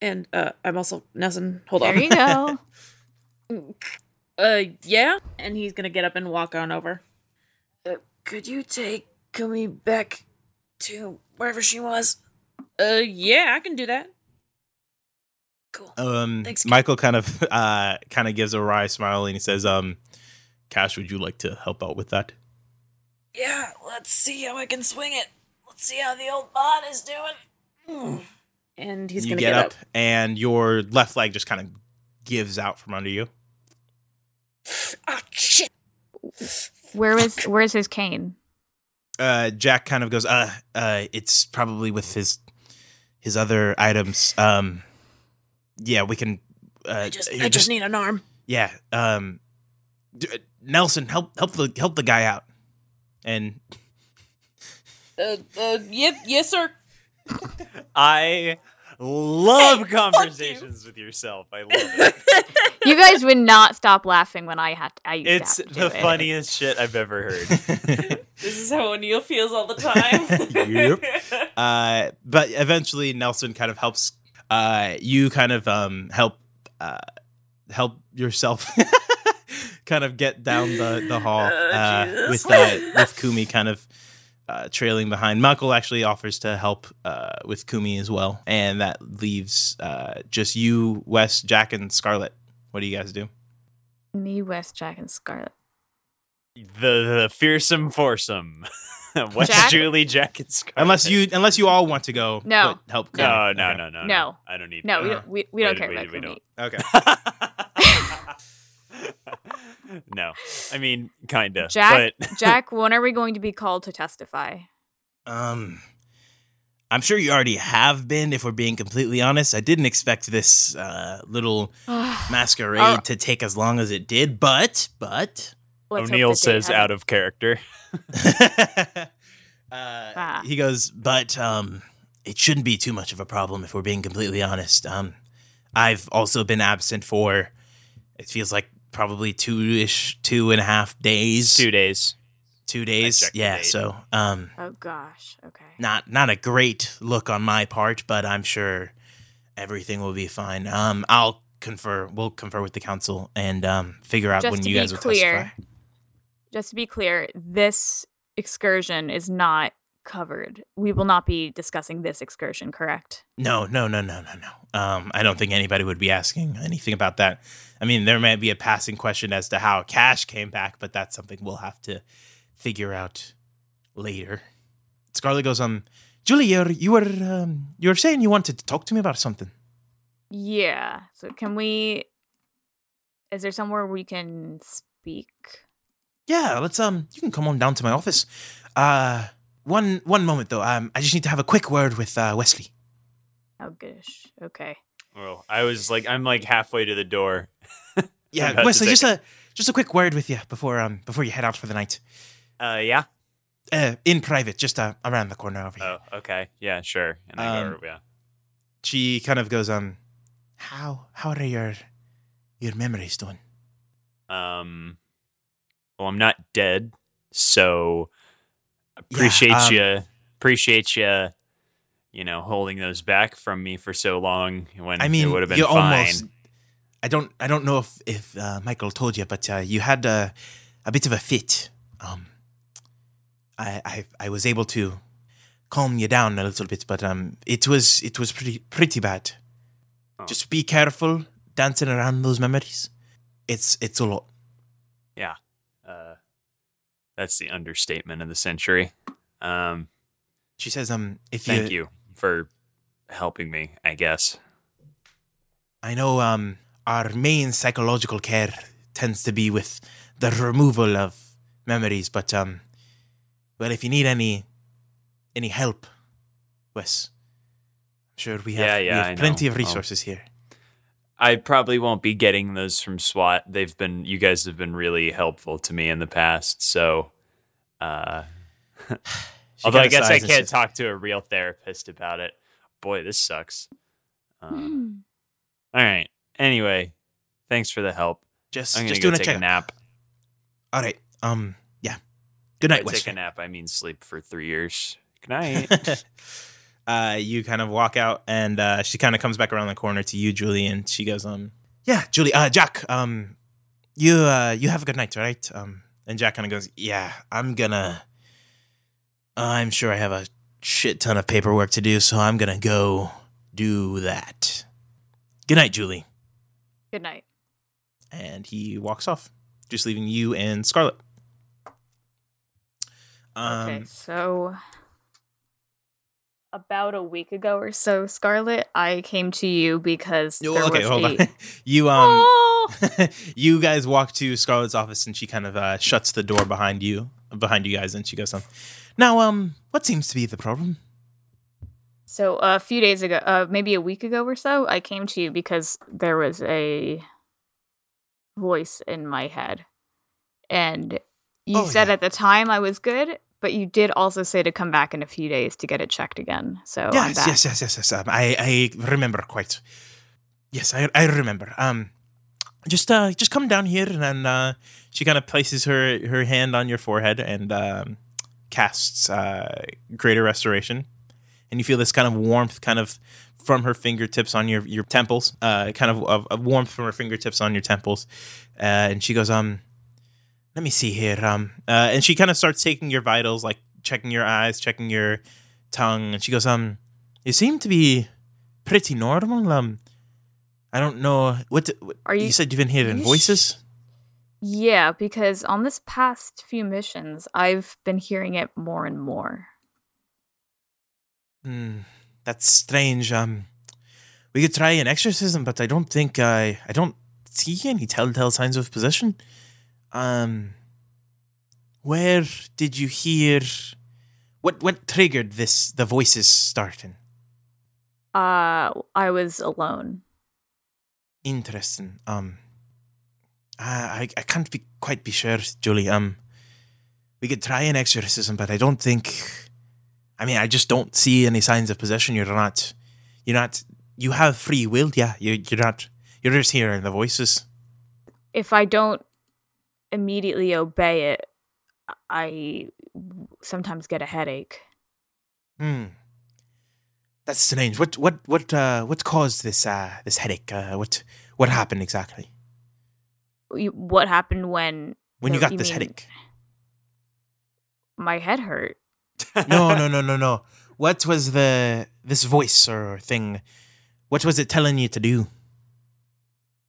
And uh, I'm also Nelson. Hold There on. you go. Uh, yeah. And he's gonna get up and walk on over. Uh, could you take Kumi back to wherever she was? Uh, yeah, I can do that. Cool. Um Thanks. Michael kind of uh kind of gives a wry smile and he says, um Cash, would you like to help out with that? Yeah, let's see how I can swing it. Let's see how the old bot is doing. Mm. And he's gonna get, get, up, and your left leg just kind of gives out from under you. Ah, shit. Where is where's his cane? uh Jack kind of goes, uh uh it's probably with his his other items. Um yeah, we can uh I just, I just need an arm. yeah, um d- uh, Nelson, help help the help the guy out. And Uh, uh, yep, yes, sir. I love conversations with yourself. I love it. You guys would not stop laughing when I had I used It's to have to the do it. funniest shit I've ever heard. This is how O'Neill feels all the time. Yep. uh but eventually Nelson kind of helps uh you kind of um help uh help yourself kind of get down the the hall Oh, uh with uh with Kumi kind of uh, trailing behind. Michael actually offers to help uh, with Kumi as well, and that leaves uh, just you, Wes, Jack, and Scarlet. What do you guys do? Me, Wes, Jack, and Scarlet. the the fearsome foursome. What's Jack? Julie, Jack, and Scarlet? Unless you, unless you all want to go, No. help. Kumi. No, no, Okay. no, no, No. I don't need. No, we don't, we, we don't care wait, about we Kumi. Okay. no, I mean, kinda. Jack, but Jack, when are we going to be called to testify? Um, I'm sure you already have been. If we're being completely honest, I didn't expect this uh, little masquerade Uh, to take as long as it did. But, but, O'Neill says out of character. uh, Ah. he goes, but um, it shouldn't be too much of a problem if we're being completely honest. Um, I've also been absent for it feels like probably two ish, two and a half days, Two days. two days. Yeah. So, um, Oh gosh. Okay. not not a great look on my part, but I'm sure everything will be fine. Um, I'll confer. We'll confer with the council and um, figure out Just when you be guys will clear, testify. Just to be clear, this excursion is not covered. We will not be discussing this excursion, correct? No, no, no, no, no, no. Um, I don't think anybody would be asking anything about that. I mean, there might be a passing question as to how Cash came back, but that's something we'll have to figure out later. Scarlet goes, um, Julie, you're, you were um, you were saying you wanted to talk to me about something. Yeah. So can we is there somewhere we can speak? Yeah, let's um you can come on down to my office. Uh one one moment though. Um I just need to have a quick word with uh Wesley. Oh gosh. Okay. Well, I was like, I'm like halfway to the door. Yeah, Wesley, just a just a quick word with you before um before you head out for the night. Uh, yeah. Uh, in private, just uh, around the corner over here. Oh, okay. Yeah, sure. And I Um, go, yeah. She kind of goes, um, how how are your your memories doing? Um, well, I'm not dead, so Yeah, appreciate um, you, appreciate you, you know, holding those back from me for so long when I mean, it would have been you fine. almost. I don't. I don't know if if uh, Michael told you, but uh, you had a a bit of a fit. Um, I I I was able to calm you down a little bit, but um, it was it was pretty pretty bad. Oh. Just be careful dancing around those memories. It's it's a lot. Yeah, uh, that's the understatement of the century. Um, She says, um, if you thank you for helping me. I guess. I know um, our main psychological care tends to be with the removal of memories, but um, well, if you need any any help, Wes, I'm sure we have, Yeah, we yeah, have plenty know. of resources here. I probably won't be getting those from SWAT. They've been, you guys have been really helpful to me in the past. So, uh, although I guess I can't says, talk to a real therapist about it. Boy, this sucks. Um, all right. Anyway, thanks for the help. Just, I'm gonna just go doing a take check. a nap. All right. Um. Yeah. Good night, By Wes. take a nap. I mean sleep for three years. Good night. uh, you kind of walk out, and uh, she kind of comes back around the corner to you, Julie, and she goes, "Um, yeah, Julie, uh, Jack, um, you, uh, you have a good night, all right?" Um, and Jack kind of goes, "Yeah, I'm gonna, I'm sure I have a shit ton of paperwork to do, so I'm gonna go do that. Good night, Julie." Good night. And he walks off, just leaving you and Scarlet. Um, Okay, so about a week ago or so, Scarlet, I came to you because there okay, was hold a... on. you um, Oh! you guys walk to Scarlet's office, and she kind of uh, shuts the door behind you, behind you guys, and she goes, "Um, now, um, what seems to be the problem?" So a few days ago, uh, maybe a week ago or so, I came to you because there was a voice in my head, and you Oh, said yeah. at the time I was good, but you did also say to come back in a few days to get it checked again. So yes, yes, yes, yes, yes. Um, I, I remember quite. Yes, I, I remember. Um, just, uh, just come down here, and then uh, she kind of places her her hand on your forehead and um, casts uh, greater restoration, and you feel this kind of warmth, kind of from her fingertips on your your temples, uh, kind of of warmth from her fingertips on your temples, uh, and she goes, um, let me see here, um, uh, and she kind of starts taking your vitals, like checking your eyes, checking your tongue, and she goes, um, you seem to be pretty normal. Um, I don't know what, what Are you, you- said. You've been hearing you voices. Yeah, because on this past few missions, I've been hearing it more and more. Hmm, that's strange. Um, we could try an exorcism, but I don't think I I don't see any telltale signs of possession. Um, where did you hear? What what triggered this? The voices starting. Uh, I was alone. Interesting. Um, I I can't be quite be sure, Julie. Um, we could try an exorcism, but I don't think. I mean, I just don't see any signs of possession. You're not. You're not. You have free will. Yeah, you you're not. You're just hearing the voices. If I don't immediately obey it, I sometimes get a headache. Hmm. That's strange. What what what uh what caused this uh this headache? Uh, what what happened exactly You- What happened when when you got you this mean- headache? my head hurt? no, no, no, no, no. What was the this voice or thing? What was it telling you to do?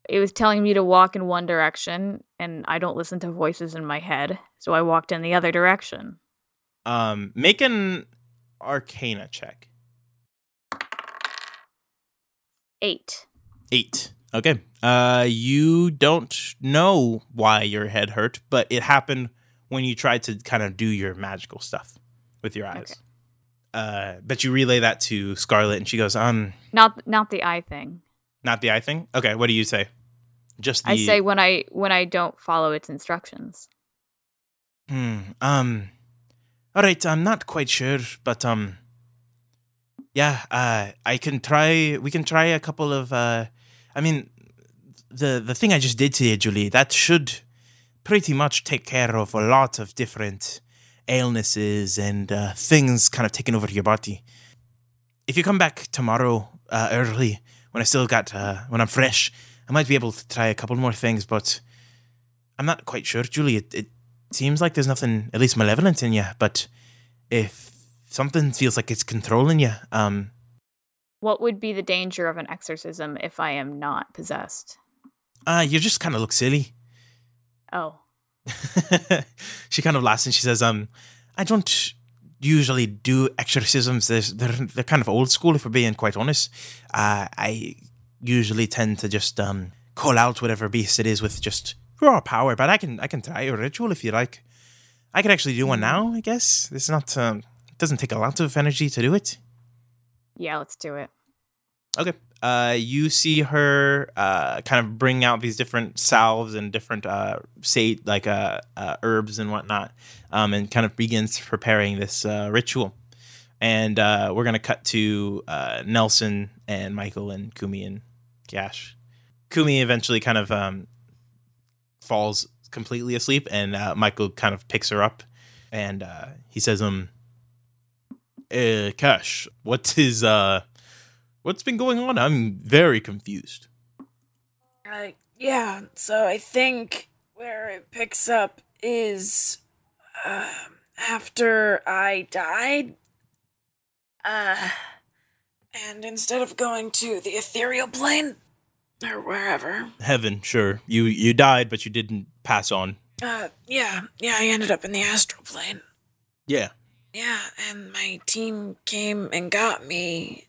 It was telling me to walk in one direction, and I don't listen to voices in my head, so I walked in the other direction. Um, make an Arcana check. Eight. Eight. Okay. Uh, you don't know why your head hurt, but it happened when you tried to kind of do your magical stuff with your eyes. Okay. Uh, but you relay that to Scarlet, and she goes, "Um, Not not the eye thing. not the eye thing. Okay. What do you say? Just the. I say when I when I don't follow its instructions. Hmm. Um, All right, I'm not quite sure, but um, yeah, uh, I can try. We can try a couple of. Uh, I mean, the the thing I just did to you, Julie, that should pretty much take care of a lot of different illnesses and uh, things kind of taking over your body. If you come back tomorrow uh, early, when I still got uh, when I'm fresh, I might be able to try a couple more things, but I'm not quite sure, Julie. It, it seems like there's nothing, at least malevolent in you, but if something feels like it's controlling you, um, What would be the danger of an exorcism if I am not possessed? uh, you just kind of look silly. Oh. she kind of laughs and she says, "Um, I don't usually do exorcisms. They're they're, they're kind of old school, if we're being quite honest. Uh, I usually tend to just um call out whatever beast it is with just raw power. But I can I can try a ritual if you like. I could actually do one now. I guess it's not. Um, it doesn't take a lot of energy to do it. Yeah, let's do it. Okay. Uh, you see her uh, kind of bring out these different salves and different uh, say like uh, uh, herbs and whatnot, um, and kind of begins preparing this uh, ritual. And uh, we're gonna cut to uh, Nelson and Michael and Kumi and Cash. Kumi eventually kind of um, falls completely asleep, and uh, Michael kind of picks her up, and uh, he says, "Um, uh, Cash, what is uh?" What's been going on? I'm very confused. Uh, yeah, so I think where it picks up is uh, after I died. Uh, and instead of going to the ethereal plane, or wherever, Heaven, sure. You you died, but you didn't pass on. uh, yeah, yeah, I ended up in the astral plane. Yeah. Yeah, and my team came and got me.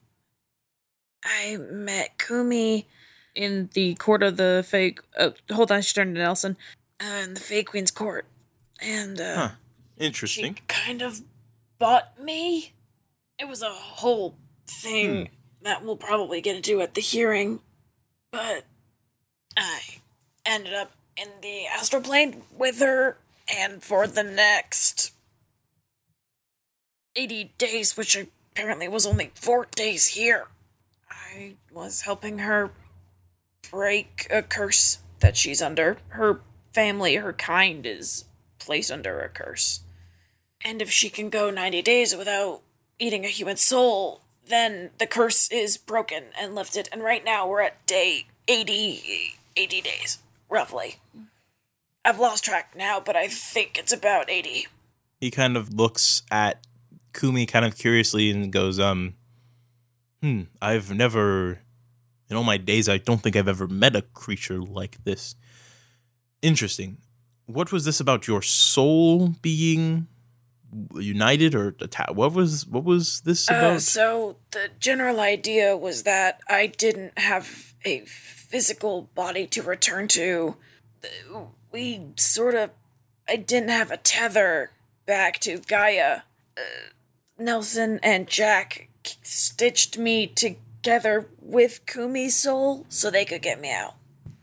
I met Kumi In the court of the fake. Uh, hold on, she turned to Nelson. uh, in the fake Queen's court, and uh, Huh. she Interesting. kind of bought me. It was a whole thing that we'll probably get into at the hearing, but I ended up in the astral plane with her, and for the next 80 days, which apparently was only four days here, I was helping her break a curse that she's under. Her family, her kind, is placed under a curse. And if she can go 90 days without eating a human soul, then the curse is broken and lifted. And right now we're at day 80, 80 days, roughly. I've lost track now, but I think it's about 80. He kind of looks at Kumi kind of curiously and goes, um, hmm, I've never, in all my days, I don't think I've ever met a creature like this. Interesting. What was this about your soul being united or atta- what was what was this Uh, so the general idea was that I didn't have a physical body to return to. Uh, We sort of, I didn't have a tether back to Gaia. Uh, Nelson and Jack stitched me together with Kumi's soul so they could get me out.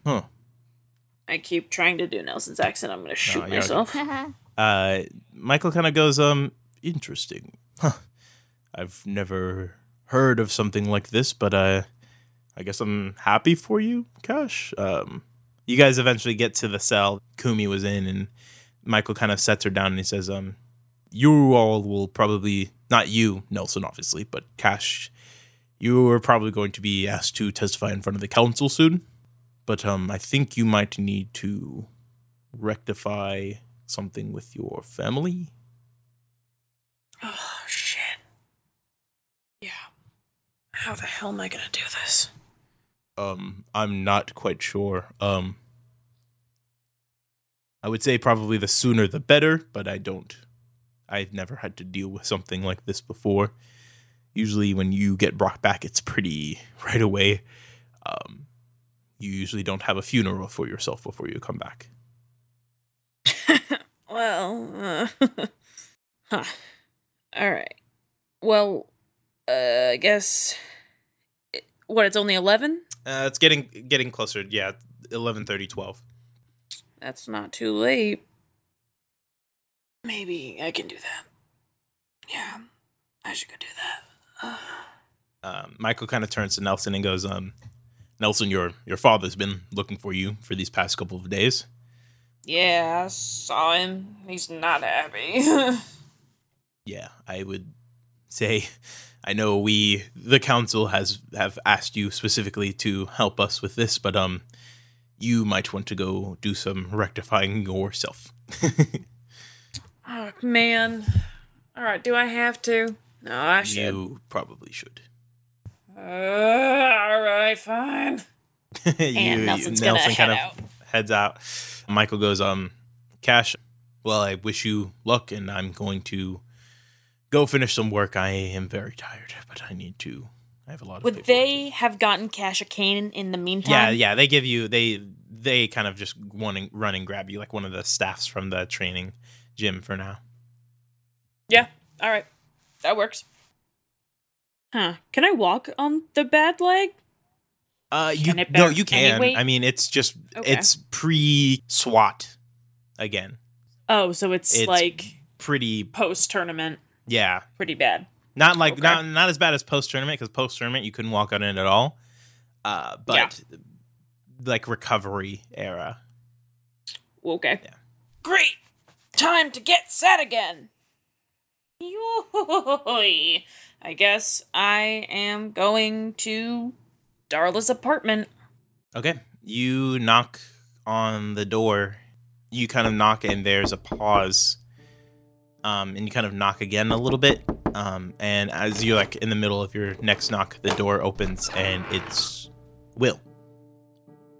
huh. I keep trying to do Nelson's accent. I'm gonna shoot you're- myself. uh, Michael kind of goes, um, interesting. Huh. I've never heard of something like this, but uh, I guess I'm happy for you, Cash. Um, you guys eventually get to the cell Kumi was in, and Michael kind of sets her down and he says, um, you all will probably, not you, Nelson, obviously, but Cash, you are probably going to be asked to testify in front of the council soon. But um, I think you might need to rectify something with your family. Oh, shit. Yeah. How the hell am I gonna do this? Um, I'm not quite sure. Um, I would say probably the sooner the better, but I don't. I've never had to deal with something like this before. Usually, when you get brought back, it's pretty right away. Um, you usually don't have a funeral for yourself before you come back. Well, uh, huh. All right. Well, uh, I guess. It, what? It's only eleven. Uh, it's getting getting closer. Yeah, 11, 12. That's not too late. Maybe I can do that. Yeah, I should go do that. Um, Michael kind of turns to Nelson and goes, um, Nelson, your your father's been looking for you for these past couple of days. Yeah, I saw him. He's not happy. Yeah, I would say I know we the council has have asked you specifically to help us with this, but um you might want to go do some rectifying yourself. oh man. All right, do I have to? No, I should. you probably should. Uh, all right, fine. you, And Nelson's gonna head kind of heads out. Michael goes, um, Cash, well, I wish you luck, and I'm going to go finish some work. I am very tired, but I need to. I have a lot of. Would paperwork they have gotten Cash a cane in the meantime? Yeah, yeah. They give you they they kind of just want to run and grab you like one of the staffs from the training gym for now. Yeah. All right. That works. Huh. Can I walk on the bad leg? Uh, you Can no, you can. weight? I mean, it's just Okay. it's pre SWAT again. Oh, so it's, It's like Pretty, post tournament. yeah. Pretty bad. Not like Okay. not not as bad as post tournament because post tournament you couldn't walk on it at all. Uh, but like recovery era. Okay. Yeah. Great. Time to get set again. Yoy. I guess I am going to Darla's apartment. Okay. You knock on the door. You kind of knock, and there's a pause. Um, and you kind of knock again a little bit. Um, and as you're like in the middle of your next knock, the door opens, and it's Will,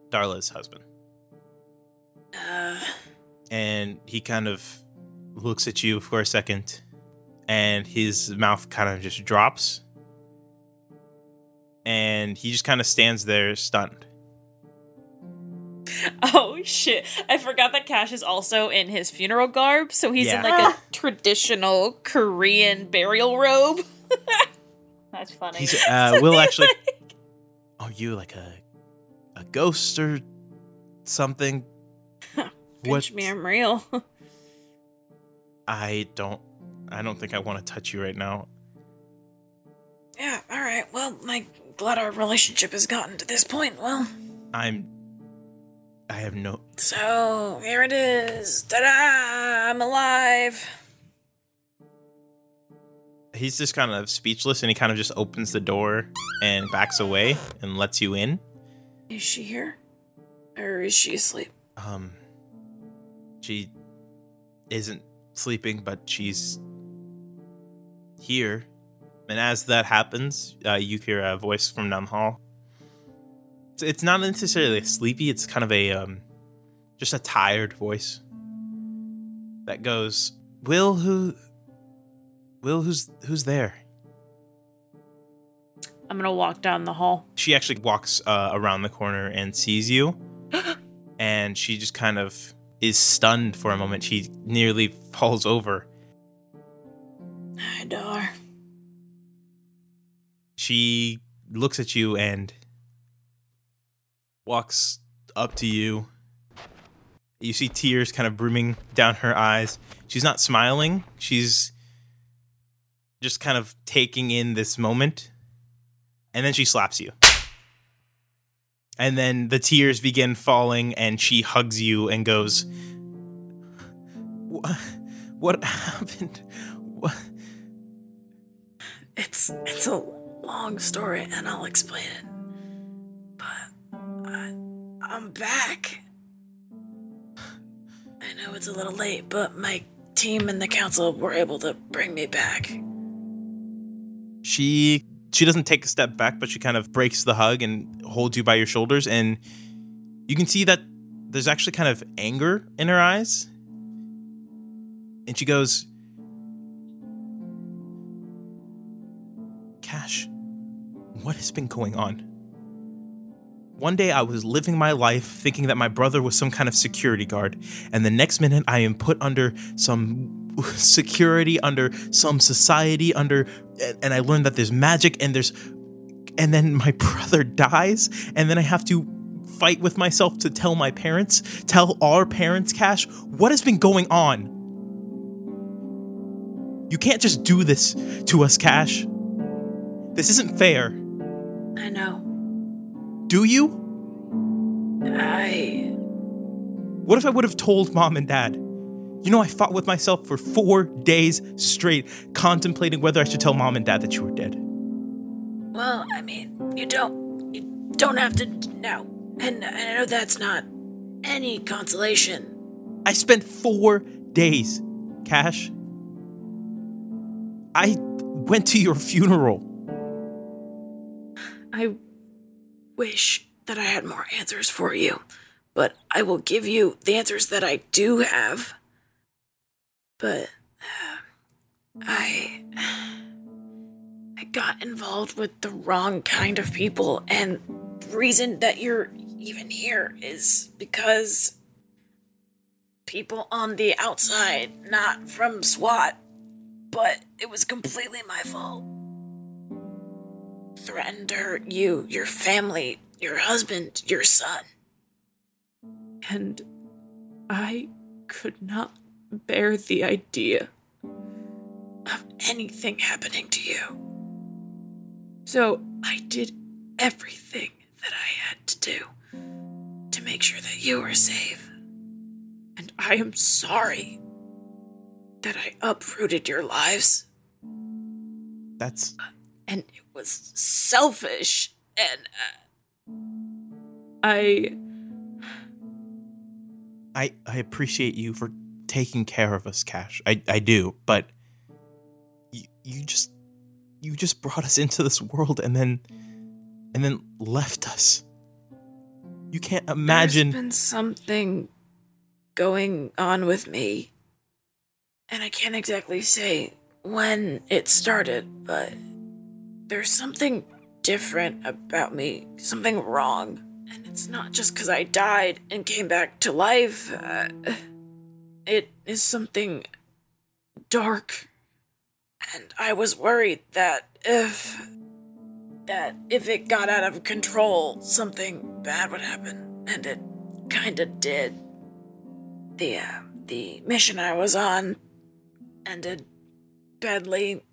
Darla's husband. Uh, And he kind of looks at you for a second, and his mouth kind of just drops. And he just kind of stands there stunned. Oh shit. I forgot that Cash is also in his funeral garb, so he's in like a traditional Korean burial robe. That's funny. He's uh, Will actually. are you like a a ghost or something? Pinch me, I'm real. I don't. I don't think I want to touch you right now. yeah, all right. Well, I'm glad our relationship has gotten to this point. Well, I'm. I have no. so here it is. Ta-da! I'm alive. He's just kind of speechless, and he kind of just opens the door and backs away and lets you in. Is she here? Or is she asleep? Um, she isn't sleeping, but she's here. And as that happens, uh, you hear a voice from down the hall. It's, it's not necessarily sleepy; it's kind of a um, just a tired voice that goes, "Will who? Will who's who's there?" I'm gonna walk down the hall. She actually walks uh, around the corner and sees you, and she just kind of is stunned for a moment. She nearly falls over. Hi, Dar. She looks at you and walks up to you. You see tears kind of brimming down her eyes. She's not smiling. She's just kind of taking in this moment. And then she slaps you. And then the tears begin falling, and she hugs you and goes, "Wha- What happened? What? It's it's a long story, and I'll explain it. But I, I'm back. I know it's a little late, but my team and the council were able to bring me back. she she doesn't take a step back but she kind of breaks the hug and holds you by your shoulders. And you can see that there's actually kind of anger in her eyes. And she goes cash what has been going on? One day I was living my life thinking that my brother was some kind of security guard, and the next minute I am put under some security, under some society, under and I learned that there's magic and there's and then my brother dies, and then I have to fight with myself to tell my parents, tell our parents, Cash, what has been going on? You can't just do this to us, Cash. This isn't fair. I know. Do you? I. What if I would have told mom and dad? You know, I fought with myself for four days straight, contemplating whether I should tell mom and dad that you were dead. Well, I mean, you don't. You don't have to know. And I know that's not any consolation. I spent four days, Cash. I went to your funeral. I wish that I had more answers for you, but I will give you the answers that I do have. But uh, I I got involved with the wrong kind of people and the reason that you're even here is because people on the outside, not from SWAT, but it was completely my fault threatened her, you, your family, your husband, your son. And I could not bear the idea of anything happening to you. So I did everything that I had to do to make sure that you were safe. And I am sorry that I uprooted your lives That's and it was selfish and uh, I I I appreciate you for taking care of us, Cash. I I do, but you you just you just brought us into this world and then and then left us. You can't imagine there's been something going on with me and I can't exactly say when it started, but there's something different about me, something wrong. And it's not just because I died and came back to life. Uh, it is something dark. And I was worried that if. that if it got out of control, something bad would happen. And it kinda did. The, uh, the mission I was on ended badly.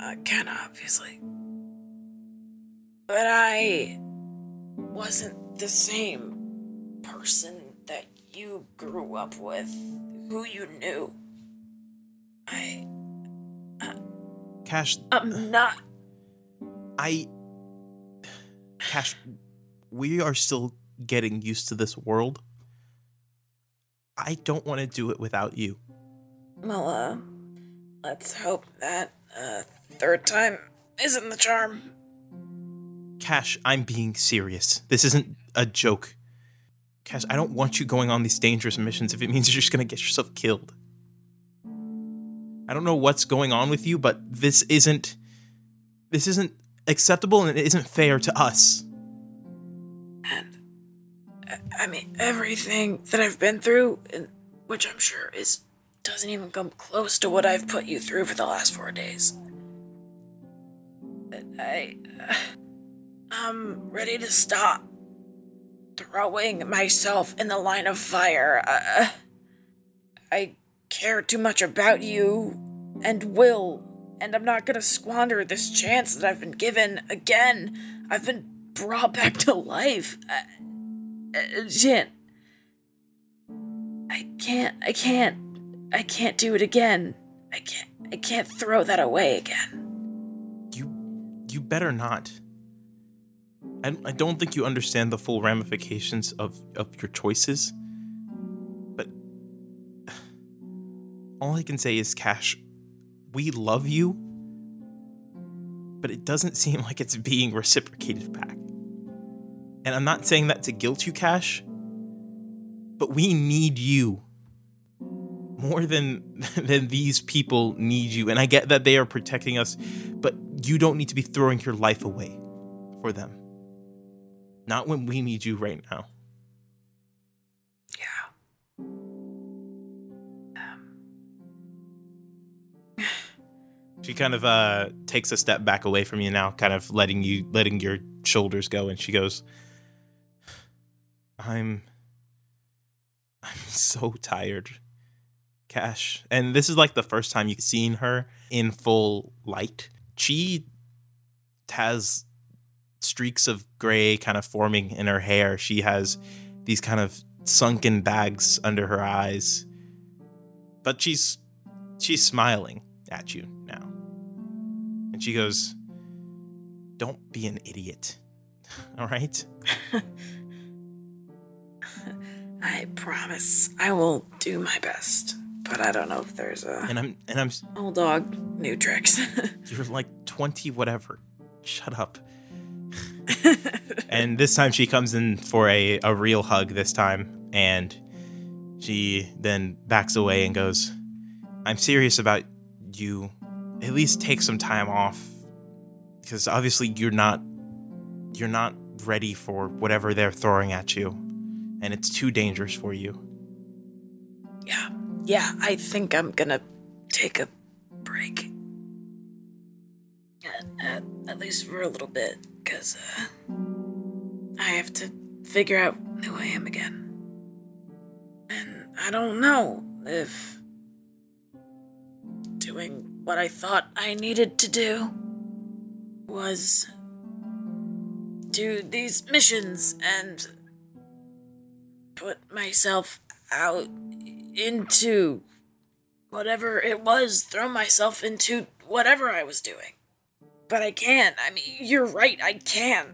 Uh, kinda obviously. But I wasn't the same person that you grew up with, who you knew. I. Cash I'm not. I Cash we are still getting used to this world. I don't want to do it without you. Well, uh. Let's hope that, uh, third time isn't the charm. Cash, I'm being serious. This isn't a joke. Cash, I don't want you going on these dangerous missions if it means you're just gonna get yourself killed. I don't know what's going on with you, but this isn't this isn't acceptable and it isn't fair to us. And I- mean, everything that I've been through, and which I'm sure is doesn't even come close to what I've put you through for the last four days. But I, I'm ready to stop throwing myself in the line of fire. Uh, I care too much about you, and will, and I'm not gonna squander this chance that I've been given again. I've been brought back to life. Uh, uh, Jin, I can't, I can't, I can't do it again. I can't, I can't throw that away again. You you better not. I, don't think you understand the full ramifications of, of your choices. But all I can say is, Cash, we love you, but it doesn't seem like it's being reciprocated back. And I'm not saying that to guilt you, Cash, but we need you more than than these people need you. And I get that they are protecting us, but you don't need to be throwing your life away for them. Not when we need you right now. Yeah. Um, She kind of uh takes a step back away from you now, kind of letting you letting your shoulders go and she goes I'm I'm so tired. Cash. And this is like the first time you've seen her in full light. She has streaks of gray kind of forming in her hair. She has these kind of sunken bags under her eyes. But she's she's smiling at you now. And she goes, "Don't be an idiot." All right? I promise I will do my best. But I don't know if there's a And I'm and I'm old dog new tricks. you're like 20 whatever. Shut up. and this time she comes in for a, a real hug this time and she then backs away and goes i'm serious about you. At least take some time off because obviously you're not you're not ready for whatever they're throwing at you and it's too dangerous for you. Yeah, yeah, I think I'm gonna take a break. At, at, at least for a little bit, because uh, I have to figure out who I am again. And I don't know if doing what I thought I needed to do was do these missions and put myself out into whatever it was, throw myself into whatever I was doing. But I can't. I mean, you're right. I can't.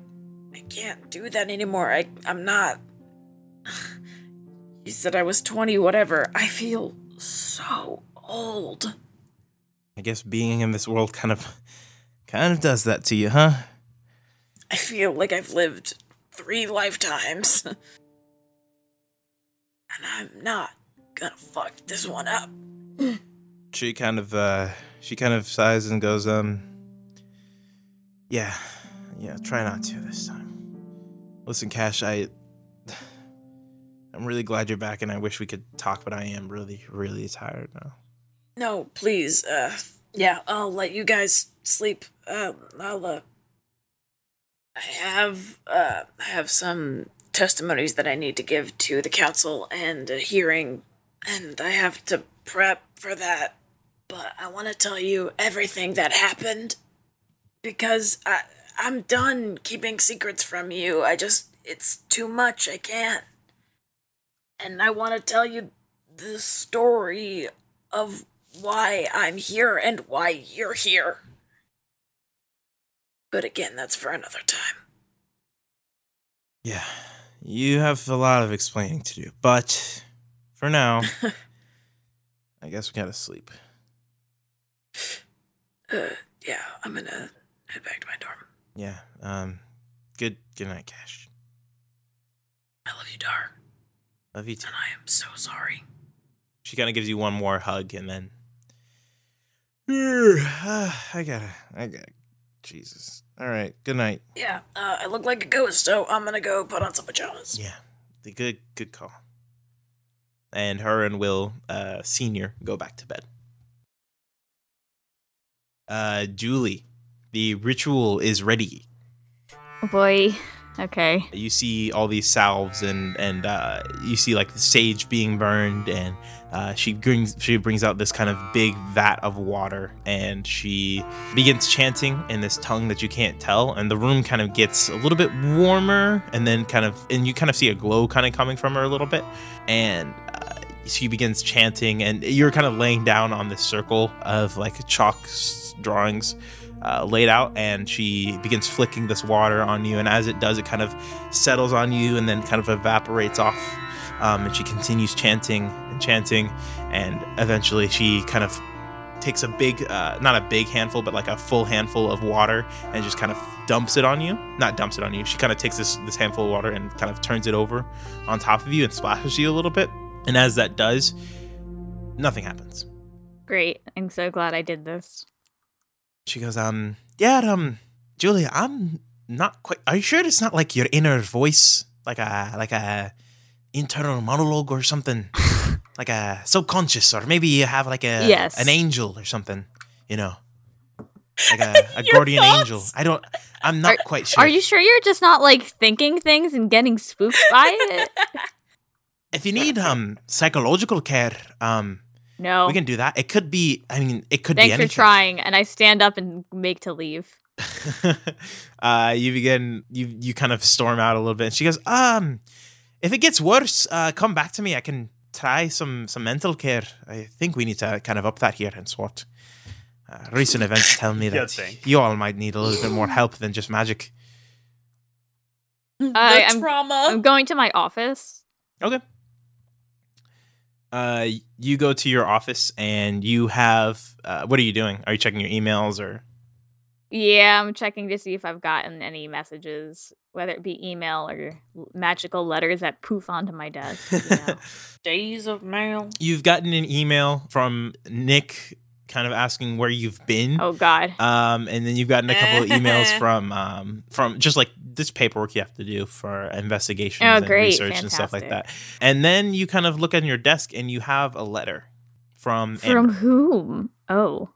I can't do that anymore. I, I'm not. You said I was 20, whatever. I feel so old. i guess being in this world kind of kind of does that to you huh I feel like I've lived three lifetimes. and I'm not gonna fuck this one up. she kind of uh she kind of sighs and goes um yeah yeah try not to this time listen cash i i'm really glad you're back and i wish we could talk but i am really really tired now No, please. Uh, yeah, I'll let you guys sleep. Um, I'll. Uh, I have. Uh, I have some testimonies that I need to give to the council and a hearing, and I have to prep for that. But I want to tell you everything that happened because I I'm done keeping secrets from you. I just it's too much. I can't. And I want to tell you the story of why I'm here and why you're here. But again, that's for another time. yeah you have a lot of explaining to do but for now i guess we gotta sleep Uh, yeah, I'm gonna head back to my dorm. yeah um good good night cash I love you, Dar, love you too and I am so sorry. She kind of gives you one more hug and then. I gotta, I gotta. Jesus. All right. Good night. Yeah, uh, I look like a ghost, so I'm gonna go put on some pajamas. Yeah. The good, good call. And her and Will, uh, senior, go back to bed. Uh, Julie, the ritual is ready. Oh boy. Okay. You see all these salves and and uh, you see like the sage being burned, and uh, she brings she brings out this kind of big vat of water, and she begins chanting in this tongue that you can't tell, and the room kind of gets a little bit warmer, and then kind of and you kind of see a glow kind of coming from her a little bit, and. Uh, she begins chanting, and you're kind of laying down on this circle of like chalk drawings uh, laid out and she begins flicking this water on you and as it does it kind of settles on you and then kind of evaporates off um, and she continues chanting and chanting and eventually she kind of takes a big uh, not a big handful but like a full handful of water and just kind of dumps it on you not dumps it on you she kind of takes this this handful of water and kind of turns it over on top of you and splashes you a little bit and as that does nothing happens Great. I'm so glad I did this. She goes, um, yeah, um, Julia, I'm not quite. Are you sure it's not like your inner voice, like a like a internal monologue or something, like a subconscious, or maybe you have like a Yes. an angel or something, you know, like a, a guardian angel. I don't. I'm not quite sure. Are you sure you're just not like thinking things and getting spooked by it? if you need um psychological care, um, No. We can do that. It could be. I mean, it could Thanks be for anything. trying. And I stand up and make to leave. uh, you begin. You you kind of storm out a little bit, and she goes, "Um, if it gets worse, uh, come back to me. I can try some some mental care. I think we need to kind of up that here and SWAT. Uh, recent events tell me that you all might need a little bit more help than just magic. the I'm- trauma. I'm going to my office. Okay. Uh, you go to your office and you have. Uh, what are you doing? Are you checking your emails or? Yeah, I'm checking to see if I've gotten any messages, whether it be email or magical letters that poof onto my desk. You know. Days of mail. You've gotten an email from Nick, kind of asking where you've been. oh God. Um, and then you've gotten a couple of emails from um from just like this paperwork you have to do for investigations Oh, and great. research and stuff like that. And then you kind of look on your desk and you have a letter from From Amber. whom? Oh.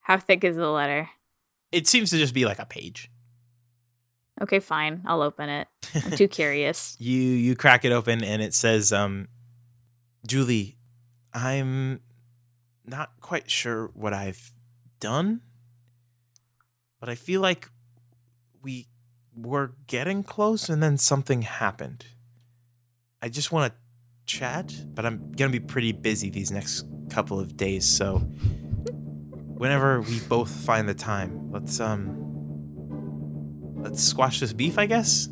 How thick is the letter? It seems to just be like a page. Okay, fine. I'll open it. I'm too curious. You you crack it open and it says, um, Julie, I'm not quite sure what I've done, but I feel like we were getting close and then something happened. I just want to chat, but I'm gonna be pretty busy these next couple of days, so whenever we both find the time, let's um let's squash this beef, I guess.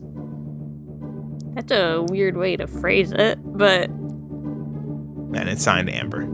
That's a weird way to phrase it, but And it's signed Amber.